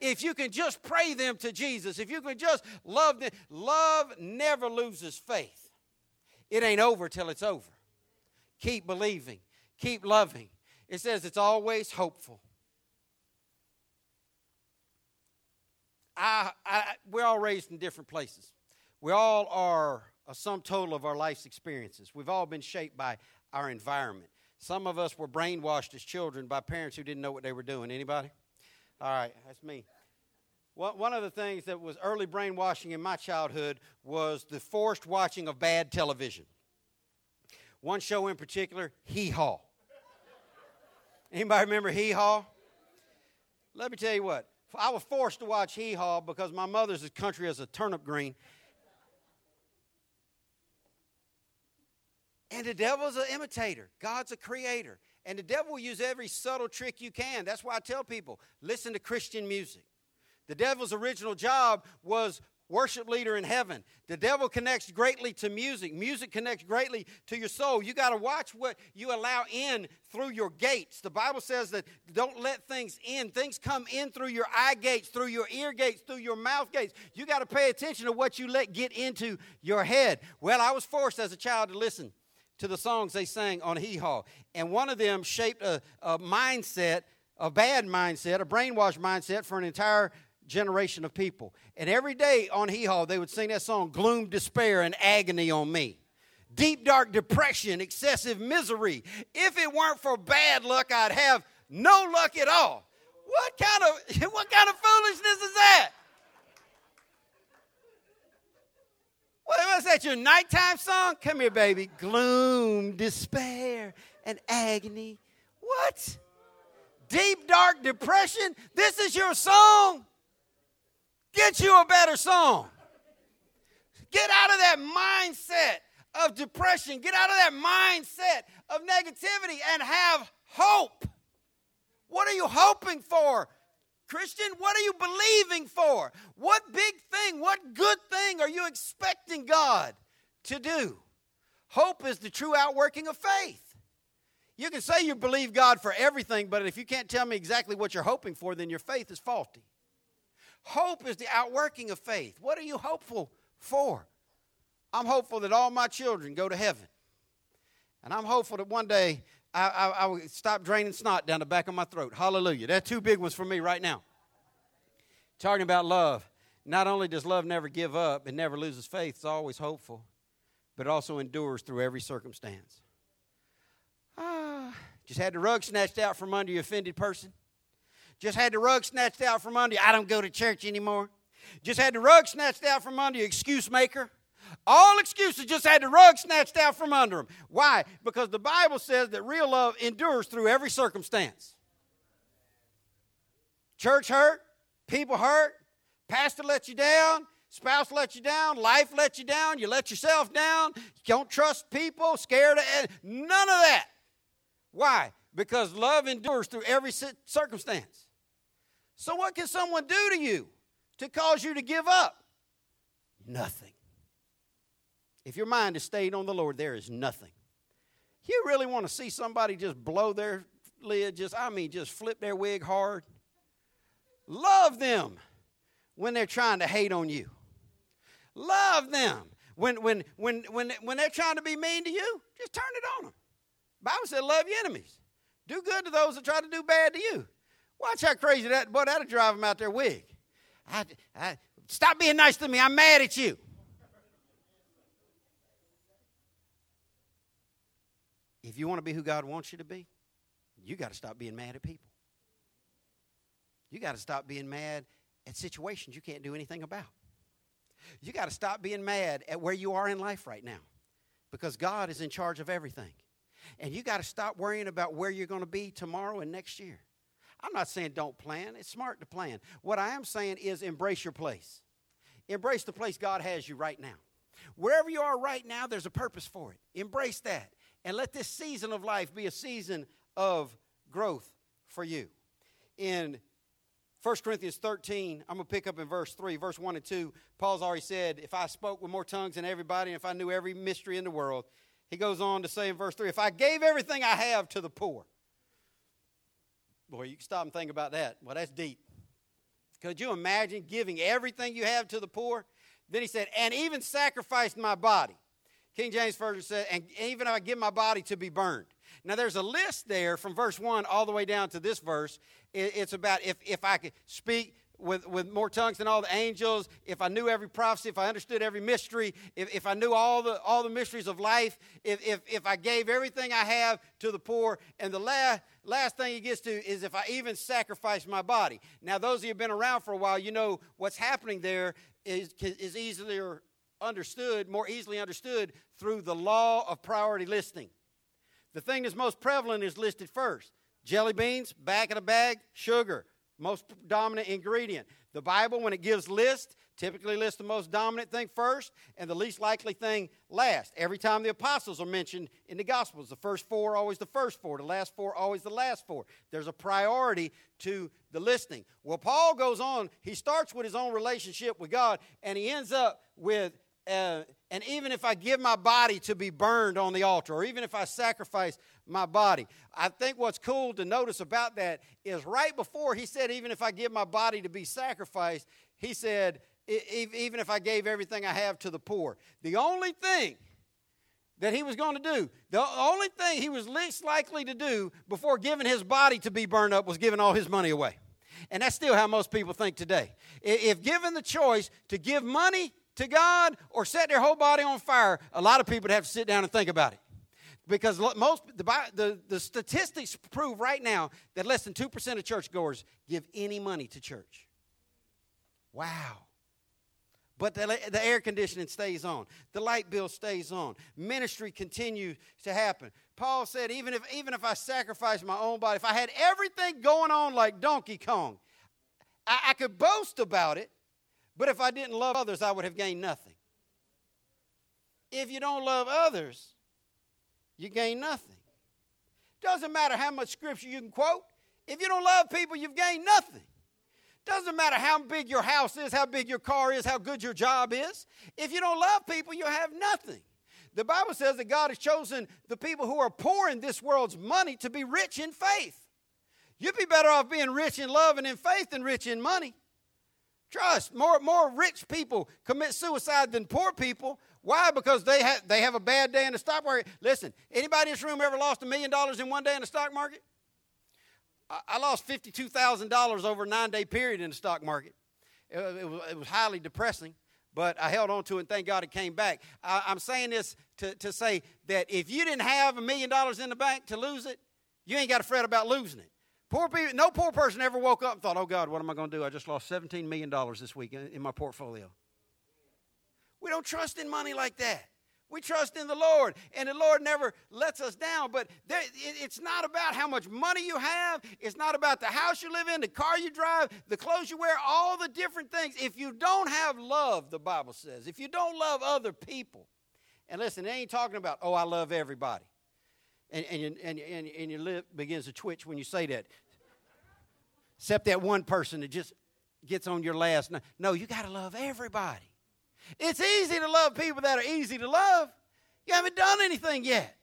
If you can just pray them to Jesus, if you can just love them, love never loses faith. It ain't over till it's over. Keep believing, keep loving. It says it's always hopeful. I, I, we're all raised in different places. We all are a sum total of our life's experiences. We've all been shaped by our environment. Some of us were brainwashed as children by parents who didn't know what they were doing. Anybody? All right, that's me. One of the things that was early brainwashing in my childhood was the forced watching of bad television. One show in particular, Hee Haw. Anybody remember Hee Haw? Let me tell you what. I was forced to watch Hee Haw because my mother's as country as a turnip green. And the devil's an imitator. God's a creator. And the devil will use every subtle trick you can. That's why I tell people listen to Christian music. The devil's original job was worship leader in heaven. The devil connects greatly to music. Music connects greatly to your soul. You got to watch what you allow in through your gates. The Bible says that don't let things in. Things come in through your eye gates, through your ear gates, through your mouth gates. You got to pay attention to what you let get into your head. Well, I was forced as a child to listen to the songs they sang on Hee Haw. And one of them shaped a, a mindset, a bad mindset, a brainwashed mindset for an entire generation of people. And every day on Hee Haw, they would sing that song, Gloom, Despair, and Agony on Me. Deep, dark depression, excessive misery. If it weren't for bad luck, I'd have no luck at all. What kind of, what kind of foolishness is that? What was that, your nighttime song? Come here, baby. Gloom, despair, and agony. What? Deep, dark depression? This is your song? Get you a better song. Get out of that mindset of depression. Get out of that mindset of negativity and have hope. What are you hoping for? Christian, what are you believing for? What big thing, what good thing are you expecting God to do? Hope is the true outworking of faith. You can say you believe God for everything, but if you can't tell me exactly what you're hoping for, then your faith is faulty. Hope is the outworking of faith. What are you hopeful for? I'm hopeful that all my children go to heaven. And I'm hopeful that one day I, I, I will stop draining snot down the back of my throat. Hallelujah. That's two big ones for me right now. Talking about love. Not only does love never give up and never loses faith, it's always hopeful, but it also endures through every circumstance. Ah, just had the rug snatched out from under you, offended person. Just had the rug snatched out from under you. I don't go to church anymore. Just had the rug snatched out from under you, excuse maker. All excuses just had the rug snatched out from under them. Why? Because the Bible says that real love endures through every circumstance. Church hurt, people hurt, pastor let you down, spouse let you down, life let you down, you let yourself down, you don't trust people, scared of none of that. Why? Because love endures through every circumstance. So, what can someone do to you to cause you to give up? Nothing. If your mind is stayed on the Lord, there is nothing. You really want to see somebody just blow their lid, just, I mean, just flip their wig hard? Love them when they're trying to hate on you. Love them when, when, when, when, when they're trying to be mean to you. Just turn it on them. Bible said, love your enemies. Do good to those that try to do bad to you. Watch how crazy that, boy, that'll drive them out their wig. I, I, stop being nice to me. I'm mad at you. If you want to be who God wants you to be, you got to stop being mad at people. You got to stop being mad at situations you can't do anything about. You got to stop being mad at where you are in life right now because God is in charge of everything. And you got to stop worrying about where you're going to be tomorrow and next year. I'm not saying don't plan, it's smart to plan. What I am saying is embrace your place. Embrace the place God has you right now. Wherever you are right now, there's a purpose for it. Embrace that. And let this season of life be a season of growth for you. In 1 Corinthians 13, I'm going to pick up in verse 3, verse 1 and 2. Paul's already said, If I spoke with more tongues than everybody, and if I knew every mystery in the world, he goes on to say in verse 3, If I gave everything I have to the poor, boy, you can stop and think about that. Well, that's deep. Could you imagine giving everything you have to the poor? Then he said, And even sacrificed my body King James Version said, and even if I give my body to be burned. Now, there's a list there from verse 1 all the way down to this verse. It's about if, if I could speak with, with more tongues than all the angels, if I knew every prophecy, if I understood every mystery, if, if I knew all the, all the mysteries of life, if, if, if I gave everything I have to the poor. And the last, last thing he gets to is if I even sacrifice my body. Now, those of you who have been around for a while, you know what's happening there is, is easily understood, more easily understood through the law of priority listing. The thing that's most prevalent is listed first jelly beans, back of the bag, sugar, most dominant ingredient. The Bible, when it gives lists, typically lists the most dominant thing first and the least likely thing last. Every time the apostles are mentioned in the Gospels, the first four always the first four, the last four always the last four. There's a priority to the listing. Well, Paul goes on, he starts with his own relationship with God, and he ends up with uh, and even if I give my body to be burned on the altar, or even if I sacrifice my body, I think what's cool to notice about that is right before he said, even if I give my body to be sacrificed, he said, even if I gave everything I have to the poor. The only thing that he was going to do, the only thing he was least likely to do before giving his body to be burned up was giving all his money away. And that's still how most people think today. If given the choice to give money to God or set their whole body on fire, a lot of people would have to sit down and think about it. Because most the, the, the statistics prove right now that less than 2% of churchgoers give any money to church. Wow. But the, the air conditioning stays on. The light bill stays on. Ministry continues to happen. Paul said, even if, even if I sacrificed my own body, if I had everything going on like Donkey Kong, I, I could boast about it, but if I didn't love others, I would have gained nothing. If you don't love others, you gain nothing. Doesn't matter how much scripture you can quote. If you don't love people, you've gained nothing. Doesn't matter how big your house is, how big your car is, how good your job is. If you don't love people, you have nothing. The Bible says that God has chosen the people who are poor in this world's money to be rich in faith. You'd be better off being rich in love and in faith than rich in money. Trust, more, more rich people commit suicide than poor people. Why? Because they have, they have a bad day in the stock market. Listen, anybody in this room ever lost a million dollars in one day in the stock market? I, I lost $52,000 over a nine day period in the stock market. It, it, was, it was highly depressing, but I held on to it and thank God it came back. I, I'm saying this to, to say that if you didn't have a million dollars in the bank to lose it, you ain't got to fret about losing it. Poor people, no poor person ever woke up and thought, oh God, what am I going to do? I just lost $17 million this week in, in my portfolio. We don't trust in money like that. We trust in the Lord, and the Lord never lets us down. But there, it, it's not about how much money you have. It's not about the house you live in, the car you drive, the clothes you wear, all the different things. If you don't have love, the Bible says, if you don't love other people, and listen, it ain't talking about, oh, I love everybody and, and, and, and, and your lip begins to twitch when you say that. Except that one person that just gets on your last. No, you got to love everybody. It's easy to love people that are easy to love. You haven't done anything yet.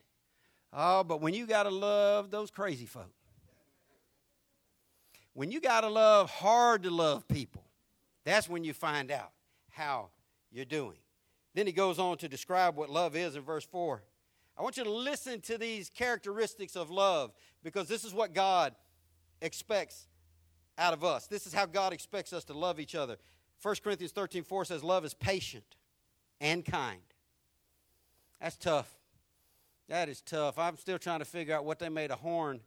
Oh, but when you got to love those crazy folk, when you got to love hard to love people, that's when you find out how you're doing. Then he goes on to describe what love is in verse 4. I want you to listen to these characteristics of love because this is what God expects out of us. This is how God expects us to love each other. 1 Corinthians 13 4 says, Love is patient and kind. That's tough. That is tough. I'm still trying to figure out what they made a horn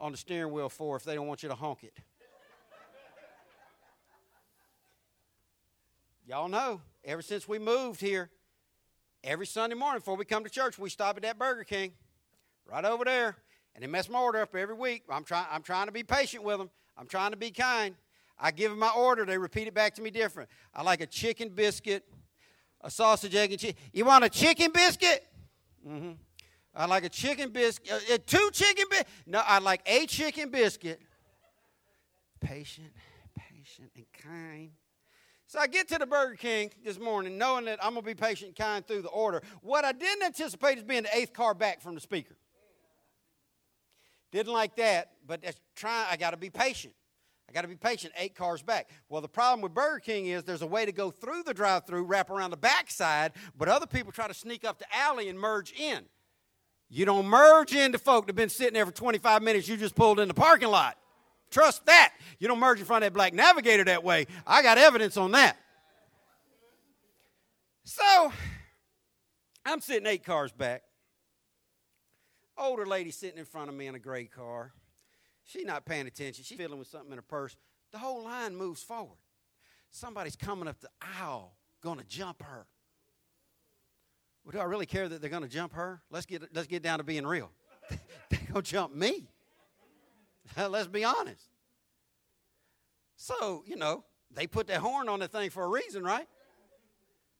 on the steering wheel for if they don't want you to honk it. Y'all know, ever since we moved here, every Sunday morning before we come to church, we stop at that Burger King right over there. And they mess my order up every week. I'm, try, I'm trying to be patient with them. I'm trying to be kind. I give them my order. They repeat it back to me different. I like a chicken biscuit, a sausage, egg, and cheese. You want a chicken biscuit? Mm-hmm. I like a chicken biscuit. Uh, uh two chicken biscuits? No, I like a chicken biscuit. Patient, patient, and kind. So I get to the Burger King this morning knowing that I'm going to be patient and kind through the order. What I didn't anticipate is being the eighth car back from the speaker. Didn't like that, but that's trying, I got to be patient. I got to be patient. Eight cars back. Well, the problem with Burger King is there's a way to go through the drive through, wrap around the backside, but other people try to sneak up the alley and merge in. You don't merge into folk that have been sitting there for 25 minutes. You just pulled in the parking lot. Trust that. You don't merge in front of that black navigator that way. I got evidence on that. So, I'm sitting eight cars back. Older lady sitting in front of me in a gray car. She's not paying attention. She's fiddling with something in her purse. The whole line moves forward. Somebody's coming up the aisle, going to jump her. Well, do I really care that they're going to jump her? Let's get, let's get down to being real. they're going to jump me. let's be honest. So, you know, they put their horn on the thing for a reason, right?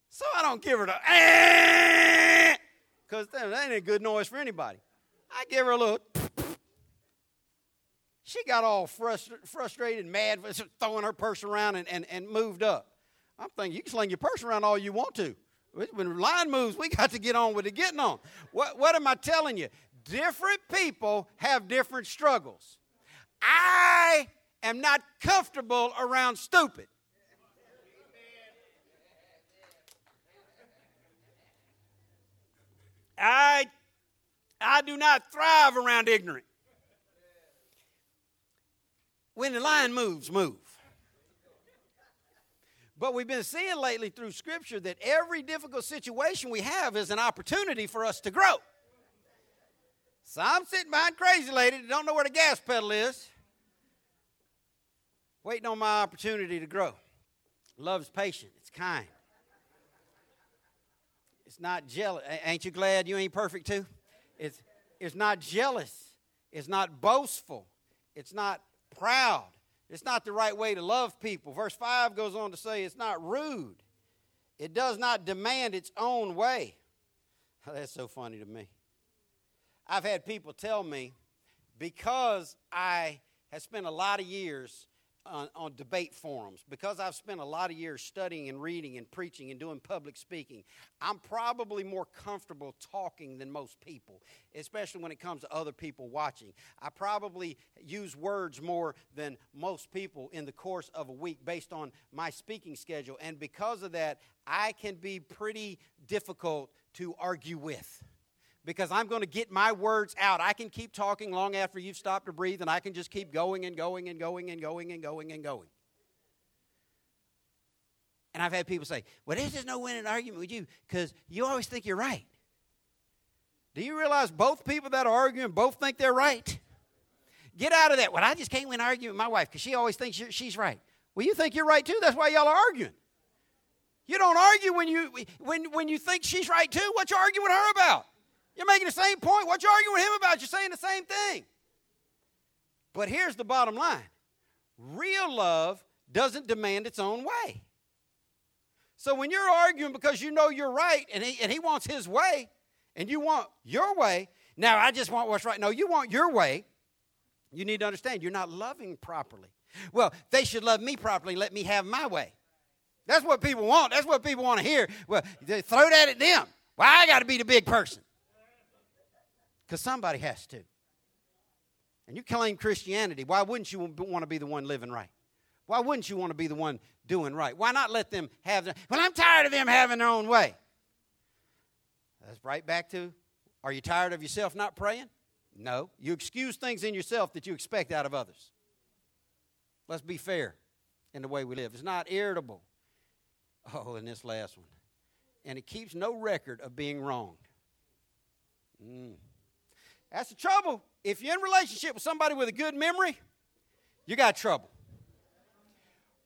So I don't give her the eh, because that ain't a good noise for anybody. I give her a little. She got all frustra- frustrated, mad, throwing her purse around and, and, and moved up. I'm thinking, you can sling your purse around all you want to. When the line moves, we got to get on with it getting on. What, what am I telling you? Different people have different struggles. I am not comfortable around stupid. I, I do not thrive around ignorant. When the line moves, move. But we've been seeing lately through Scripture that every difficult situation we have is an opportunity for us to grow. So I'm sitting behind crazy lady don't know where the gas pedal is, waiting on my opportunity to grow. Love is patient, it's kind. It's not jealous. Ain't you glad you ain't perfect too? It's, it's not jealous. It's not boastful. It's not proud. It's not the right way to love people. Verse 5 goes on to say it's not rude. It does not demand its own way. That's so funny to me. I've had people tell me because I have spent a lot of years on, on, debate forums, because I've spent a lot of years studying and reading and preaching and doing public speaking, I'm probably more comfortable talking than most people, especially when it comes to other people watching. I probably use words more than most people in the course of a week based on my speaking schedule. And because of that, I can be pretty difficult to argue with because I'm going to get my words out. I can keep talking long after you've stopped to breathe, and I can just keep going and going and going and going and going and going. And I've had people say, Well, there's just no winning argument with you because you always think you're right. Do you realize both people that are arguing both think they're right? Get out of that. Well, I just can't win an argument with my wife because she always thinks she's right. Well, you think you're right too. That's why y'all are arguing. You don't argue when you when when you think she's right too. What you arguing with her about? You're making the same point. What you arguing with him about? You're saying the same thing. But here's the bottom line real love doesn't demand its own way. So when you're arguing because you know you're right and he, and he wants his way and you want your way, now I just want what's right. No, you want your way. You need to understand you're not loving properly. Well, they should love me properly, let me have my way. That's what people want. That's what people want to hear. Well, throw that at them. Well, I got to be the big person. Because somebody has to. And you claim Christianity. Why wouldn't you want to be the one living right? Why wouldn't you want to be the one doing right? Why not let them have their. Well, I'm tired of them having their own way. That's right back to are you tired of yourself not praying? No. You excuse things in yourself that you expect out of others. Let's be fair in the way we live. It's not irritable. Oh, and this last one. And it keeps no record of being wronged. Mm. That's the trouble. If you're in relationship with somebody with a good memory, you got trouble.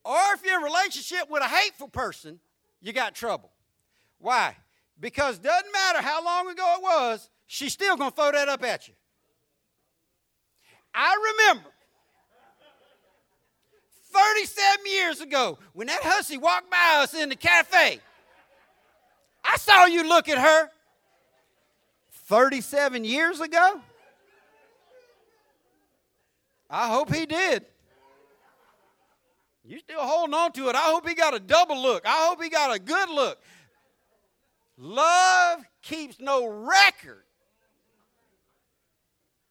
Or if you're in relationship with a hateful person, you got trouble. Why? Because doesn't matter how long ago it was, she's still going to throw that up at you. I remember 37 years ago when that hussy walked by us in the cafe. I saw you look at her 37 years ago? I hope he did. You still holding on to it. I hope he got a double look. I hope he got a good look. Love keeps no record.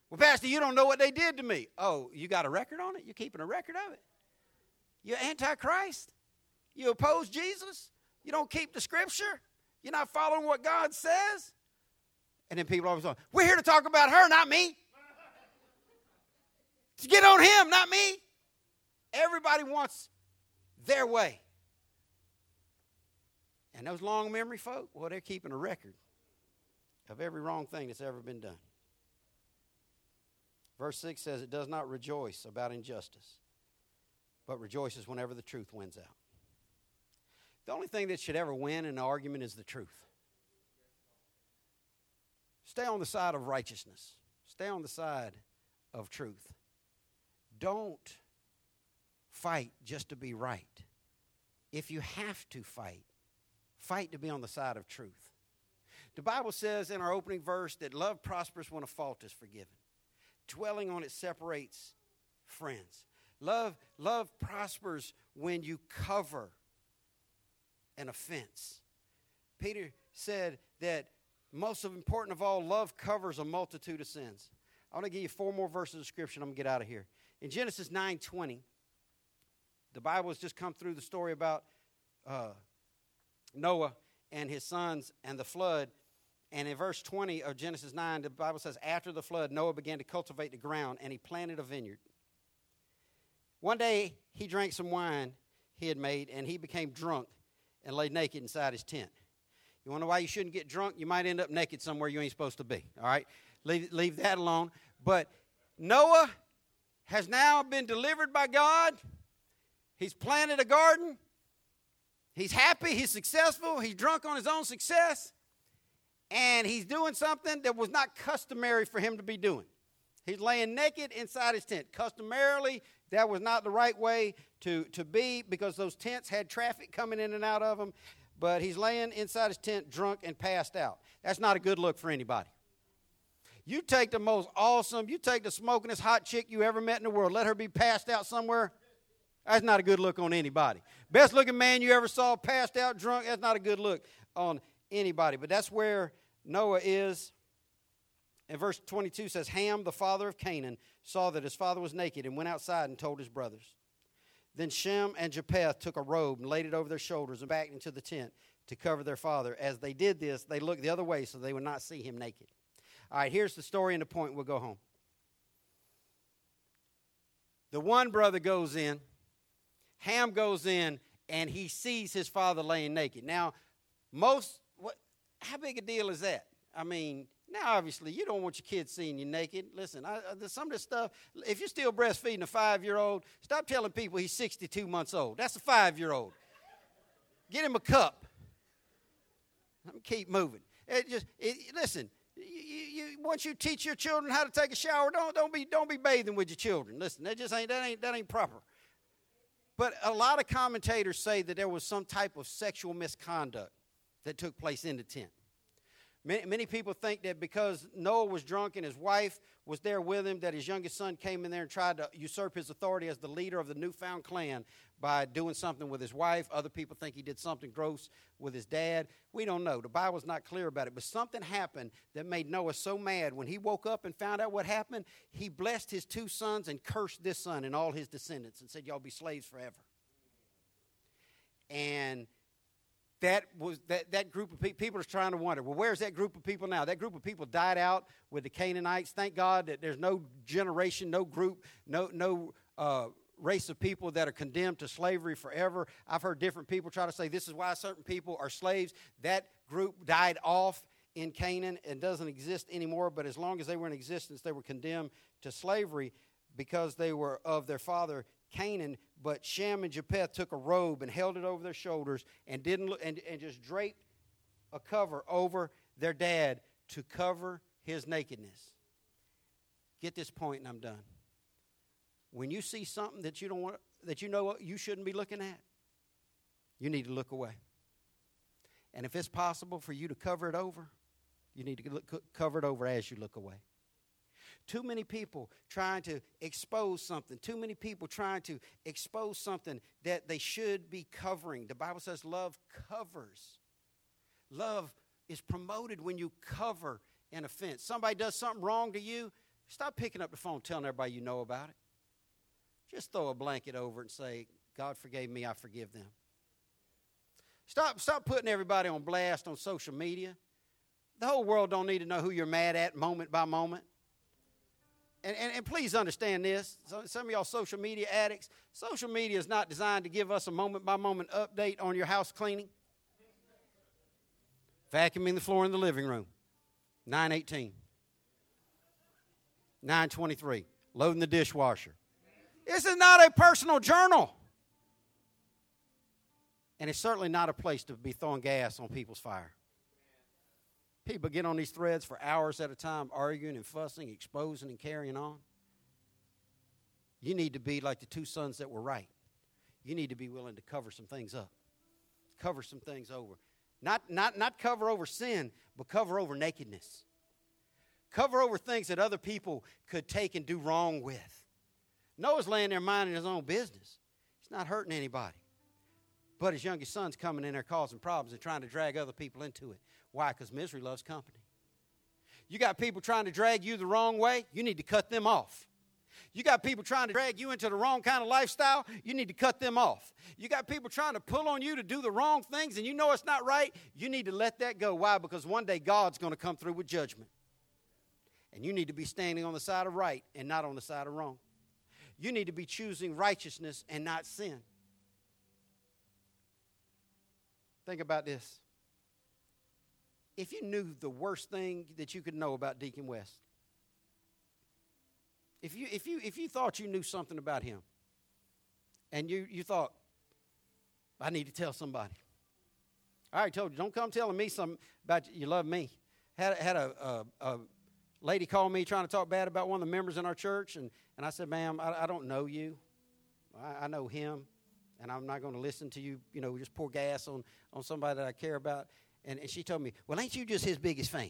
Well, Pastor, you don't know what they did to me. Oh, you got a record on it? You're keeping a record of it? You're antichrist? You oppose Jesus? You don't keep the scripture? You're not following what God says? And then people always go, We're here to talk about her, not me. To get on him, not me. Everybody wants their way. And those long memory folk, well, they're keeping a record of every wrong thing that's ever been done. Verse 6 says, It does not rejoice about injustice, but rejoices whenever the truth wins out. The only thing that should ever win in an argument is the truth. Stay on the side of righteousness, stay on the side of truth. Don't fight just to be right. If you have to fight, fight to be on the side of truth. The Bible says in our opening verse that love prospers when a fault is forgiven. Dwelling on it separates friends. Love, love prospers when you cover an offense. Peter said that most important of all, love covers a multitude of sins. I want to give you four more verses of scripture. I'm going to get out of here. In Genesis 9:20, the Bible has just come through the story about uh, Noah and his sons and the flood. And in verse 20 of Genesis 9, the Bible says, After the flood, Noah began to cultivate the ground and he planted a vineyard. One day, he drank some wine he had made and he became drunk and lay naked inside his tent. You wonder why you shouldn't get drunk? You might end up naked somewhere you ain't supposed to be. All right? Leave, leave that alone. But Noah has now been delivered by God. He's planted a garden. He's happy. He's successful. He's drunk on his own success. And he's doing something that was not customary for him to be doing. He's laying naked inside his tent. Customarily, that was not the right way to, to be because those tents had traffic coming in and out of them. But he's laying inside his tent drunk and passed out. That's not a good look for anybody. You take the most awesome, you take the smokingest hot chick you ever met in the world, let her be passed out somewhere. That's not a good look on anybody. Best looking man you ever saw passed out drunk, that's not a good look on anybody. But that's where Noah is. And verse 22 says, Ham, the father of Canaan, saw that his father was naked and went outside and told his brothers. Then Shem and Japheth took a robe and laid it over their shoulders and back into the tent to cover their father. As they did this, they looked the other way so they would not see him naked. All right, here's the story and the point. We'll go home. The one brother goes in, Ham goes in, and he sees his father laying naked. Now, most, what, how big a deal is that? I mean, now obviously you don't want your kids seeing you naked. Listen, I, uh, I, some of this stuff, if you're still breastfeeding a five year old, stop telling people he's 62 months old. That's a five year old. Get him a cup. Keep moving. It just it, listen you, you, once you teach your children how to take a shower, don't, don't, be, don't be bathing with your children. Listen, that just ain't, that ain't, that ain't proper. But a lot of commentators say that there was some type of sexual misconduct that took place in the tent. Many, many, people think that because Noah was drunk and his wife was there with him, that his youngest son came in there and tried to usurp his authority as the leader of the newfound clan by doing something with his wife. Other people think he did something gross with his dad. We don't know. The Bible's not clear about it. But something happened that made Noah so mad. When he woke up and found out what happened, he blessed his two sons and cursed this son and all his descendants and said, Y'all be slaves forever. And that was that, that group of pe- people is trying to wonder well where's that group of people now? That group of people died out with the canaanites. Thank god that there's no generation no group no no uh, race of people that are condemned to slavery forever. I've heard different people try to say this is why certain people are slaves. That group died off in canaan and doesn't exist anymore but as long as they were in existence they were condemned to slavery because they were of their father Canaan, but Shem and Japheth took a robe and held it over their shoulders and didn't look, and, and just draped a cover over their dad to cover his nakedness. Get this point and I'm done. When you see something that you don't want that you know you shouldn't be looking at, you need to look away. And if it's possible for you to cover it over, you need to look, cover it over as you look away. Too many people trying to expose something. Too many people trying to expose something that they should be covering. The Bible says love covers. Love is promoted when you cover an offense. Somebody does something wrong to you, stop picking up the phone telling everybody you know about it. Just throw a blanket over it and say, God forgave me, I forgive them. Stop, stop putting everybody on blast on social media. The whole world don't need to know who you're mad at moment by moment And, and, and please understand this. Some of y'all social media addicts, social media is not designed to give us a moment by moment update on your house cleaning. Vacuuming the floor in the living room. 918. 923. Loading the dishwasher. This is not a personal journal. And it's certainly not a place to be throwing gas on people's fire. People get on these threads for hours at a time, arguing and fussing, exposing and carrying on. You need to be like the two sons that were right. You need to be willing to cover some things up, cover some things over. Not, not, not cover over sin, but cover over nakedness. Cover over things that other people could take and do wrong with. Noah's laying there minding his own business. He's not hurting anybody. But his youngest son's coming in there causing problems and trying to drag other people into it. Why? Because misery loves company. You got people trying to drag you the wrong way, you need to cut them off. You got people trying to drag you into the wrong kind of lifestyle, you need to cut them off. You got people trying to pull on you to do the wrong things and you know it's not right, you need to let that go. Why? Because one day God's going to come through with judgment. And you need to be standing on the side of right and not on the side of wrong. You need to be choosing righteousness and not sin. Think about this. If you knew the worst thing that you could know about Deacon West, if you, if you, if you thought you knew something about him, and you, you thought, I need to tell somebody. I already told you, don't come telling me something about you, you love me. Had, had a, a, a lady call me trying to talk bad about one of the members in our church, and, and I said, ma'am, I, I don't know you. I, I know him and I'm not going to listen to you, you know, just pour gas on, on somebody that I care about. And, and she told me, Well, ain't you just his biggest fan?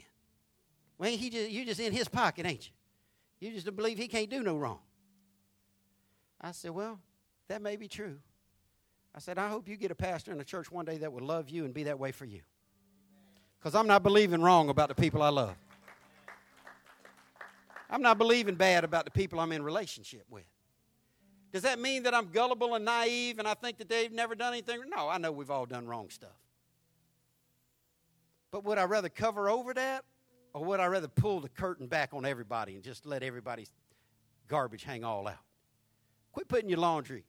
Well, ain't he just, you just in his pocket, ain't you? You just believe he can't do no wrong. I said, Well, that may be true. I said, I hope you get a pastor in a church one day that will love you and be that way for you. Because I'm not believing wrong about the people I love. I'm not believing bad about the people I'm in relationship with. Does that mean that I'm gullible and naive and I think that they've never done anything? No, I know we've all done wrong stuff. But would I rather cover over that or would I rather pull the curtain back on everybody and just let everybody's garbage hang all out? Quit putting your laundry,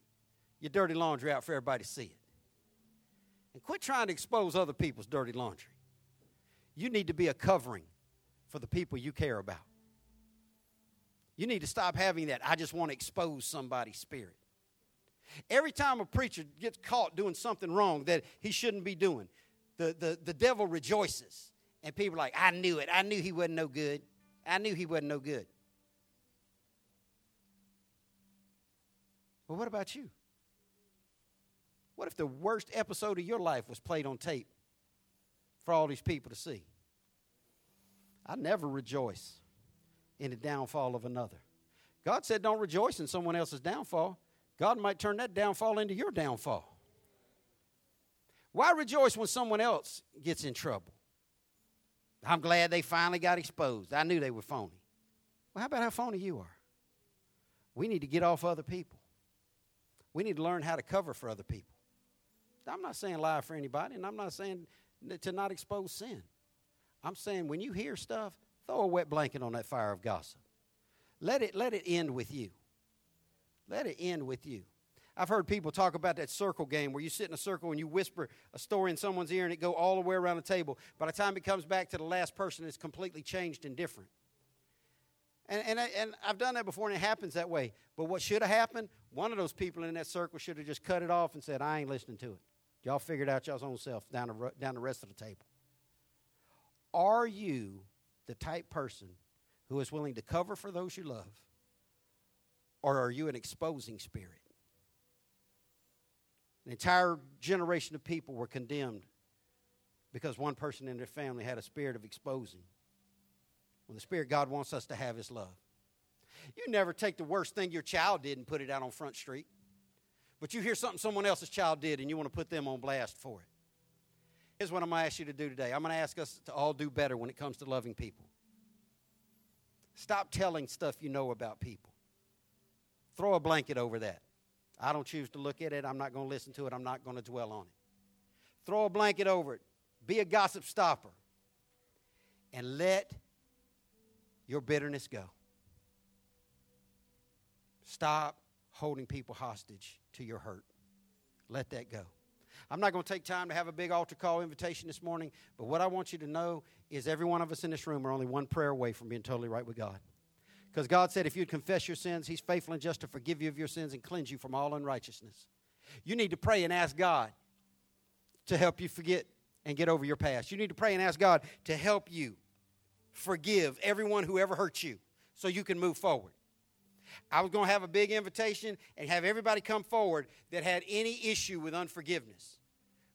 your dirty laundry out for everybody to see it. And quit trying to expose other people's dirty laundry. You need to be a covering for the people you care about. You need to stop having that. I just want to expose somebody's spirit. Every time a preacher gets caught doing something wrong that he shouldn't be doing, the, the, the devil rejoices. And people are like, I knew it. I knew he wasn't no good. I knew he wasn't no good. Well, what about you? What if the worst episode of your life was played on tape for all these people to see? I never rejoice in the downfall of another. God said, Don't rejoice in someone else's downfall. God might turn that downfall into your downfall. Why rejoice when someone else gets in trouble? I'm glad they finally got exposed. I knew they were phony. Well, how about how phony you are? We need to get off other people. We need to learn how to cover for other people. I'm not saying lie for anybody, and I'm not saying to not expose sin. I'm saying when you hear stuff, Throw a wet blanket on that fire of gossip. Let it, let it end with you. Let it end with you. I've heard people talk about that circle game where you sit in a circle and you whisper a story in someone's ear and it go all the way around the table. By the time it comes back to the last person, it's completely changed and different. And, and, I, and I've done that before and it happens that way. But what should have happened, one of those people in that circle should have just cut it off and said, I ain't listening to it. Y'all figured out y'all's own self down the, down the rest of the table. Are you the type person who is willing to cover for those you love? Or are you an exposing spirit? An entire generation of people were condemned because one person in their family had a spirit of exposing. When the spirit God wants us to have is love. You never take the worst thing your child did and put it out on Front Street. But you hear something someone else's child did and you want to put them on blast for it. Here's what I'm going to ask you to do today I'm going to ask us to all do better when it comes to loving people. Stop telling stuff you know about people. Throw a blanket over that. I don't choose to look at it. I'm not going to listen to it. I'm not going to dwell on it. Throw a blanket over it. Be a gossip stopper. And let your bitterness go. Stop holding people hostage to your hurt. Let that go. I'm not going to take time to have a big altar call invitation this morning, but what I want you to know is every one of us in this room are only one prayer away from being totally right with God. Because God said if you'd confess your sins, He's faithful and just to forgive you of your sins and cleanse you from all unrighteousness. You need to pray and ask God to help you forget and get over your past. You need to pray and ask God to help you forgive everyone who ever hurt you so you can move forward. I was going to have a big invitation and have everybody come forward that had any issue with unforgiveness.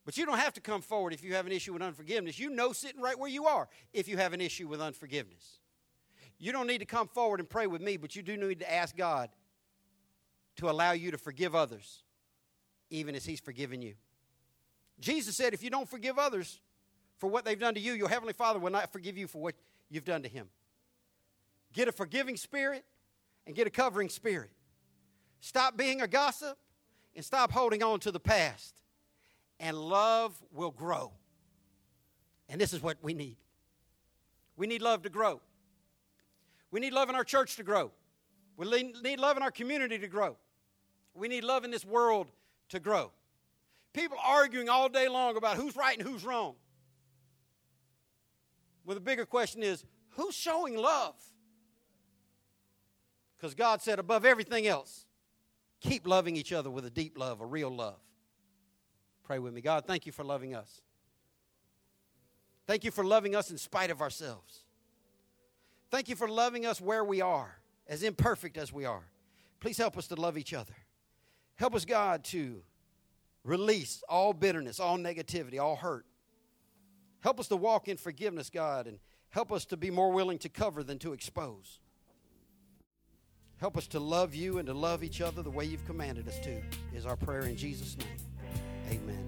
But you don't have to come forward if you have an issue with unforgiveness. You know sitting right where you are if you have an issue with unforgiveness. You don't need to come forward and pray with me, but you do need to ask God to allow you to forgive others, even as He's forgiven you. Jesus said, if you don't forgive others for what they've done to you, your Heavenly Father will not forgive you for what you've done to Him. Get a forgiving spirit and get a covering spirit. Stop being a gossip and stop holding on to the past. And love will grow. And this is what we need. We need love to grow. We need love in our church to grow. We need love in our community to grow. We need love in this world to grow. People arguing all day long about who's right and who's wrong. Well, the bigger question is who's showing love? Because God said, above everything else, keep loving each other with a deep love, a real love. Pray with me. God, thank you for loving us. Thank you for loving us in spite of ourselves. Thank you for loving us where we are, as imperfect as we are. Please help us to love each other. Help us, God, to release all bitterness, all negativity, all hurt. Help us to walk in forgiveness, God, and help us to be more willing to cover than to expose. Help us to love you and to love each other the way you've commanded us to, is our prayer in Jesus' name. Amen.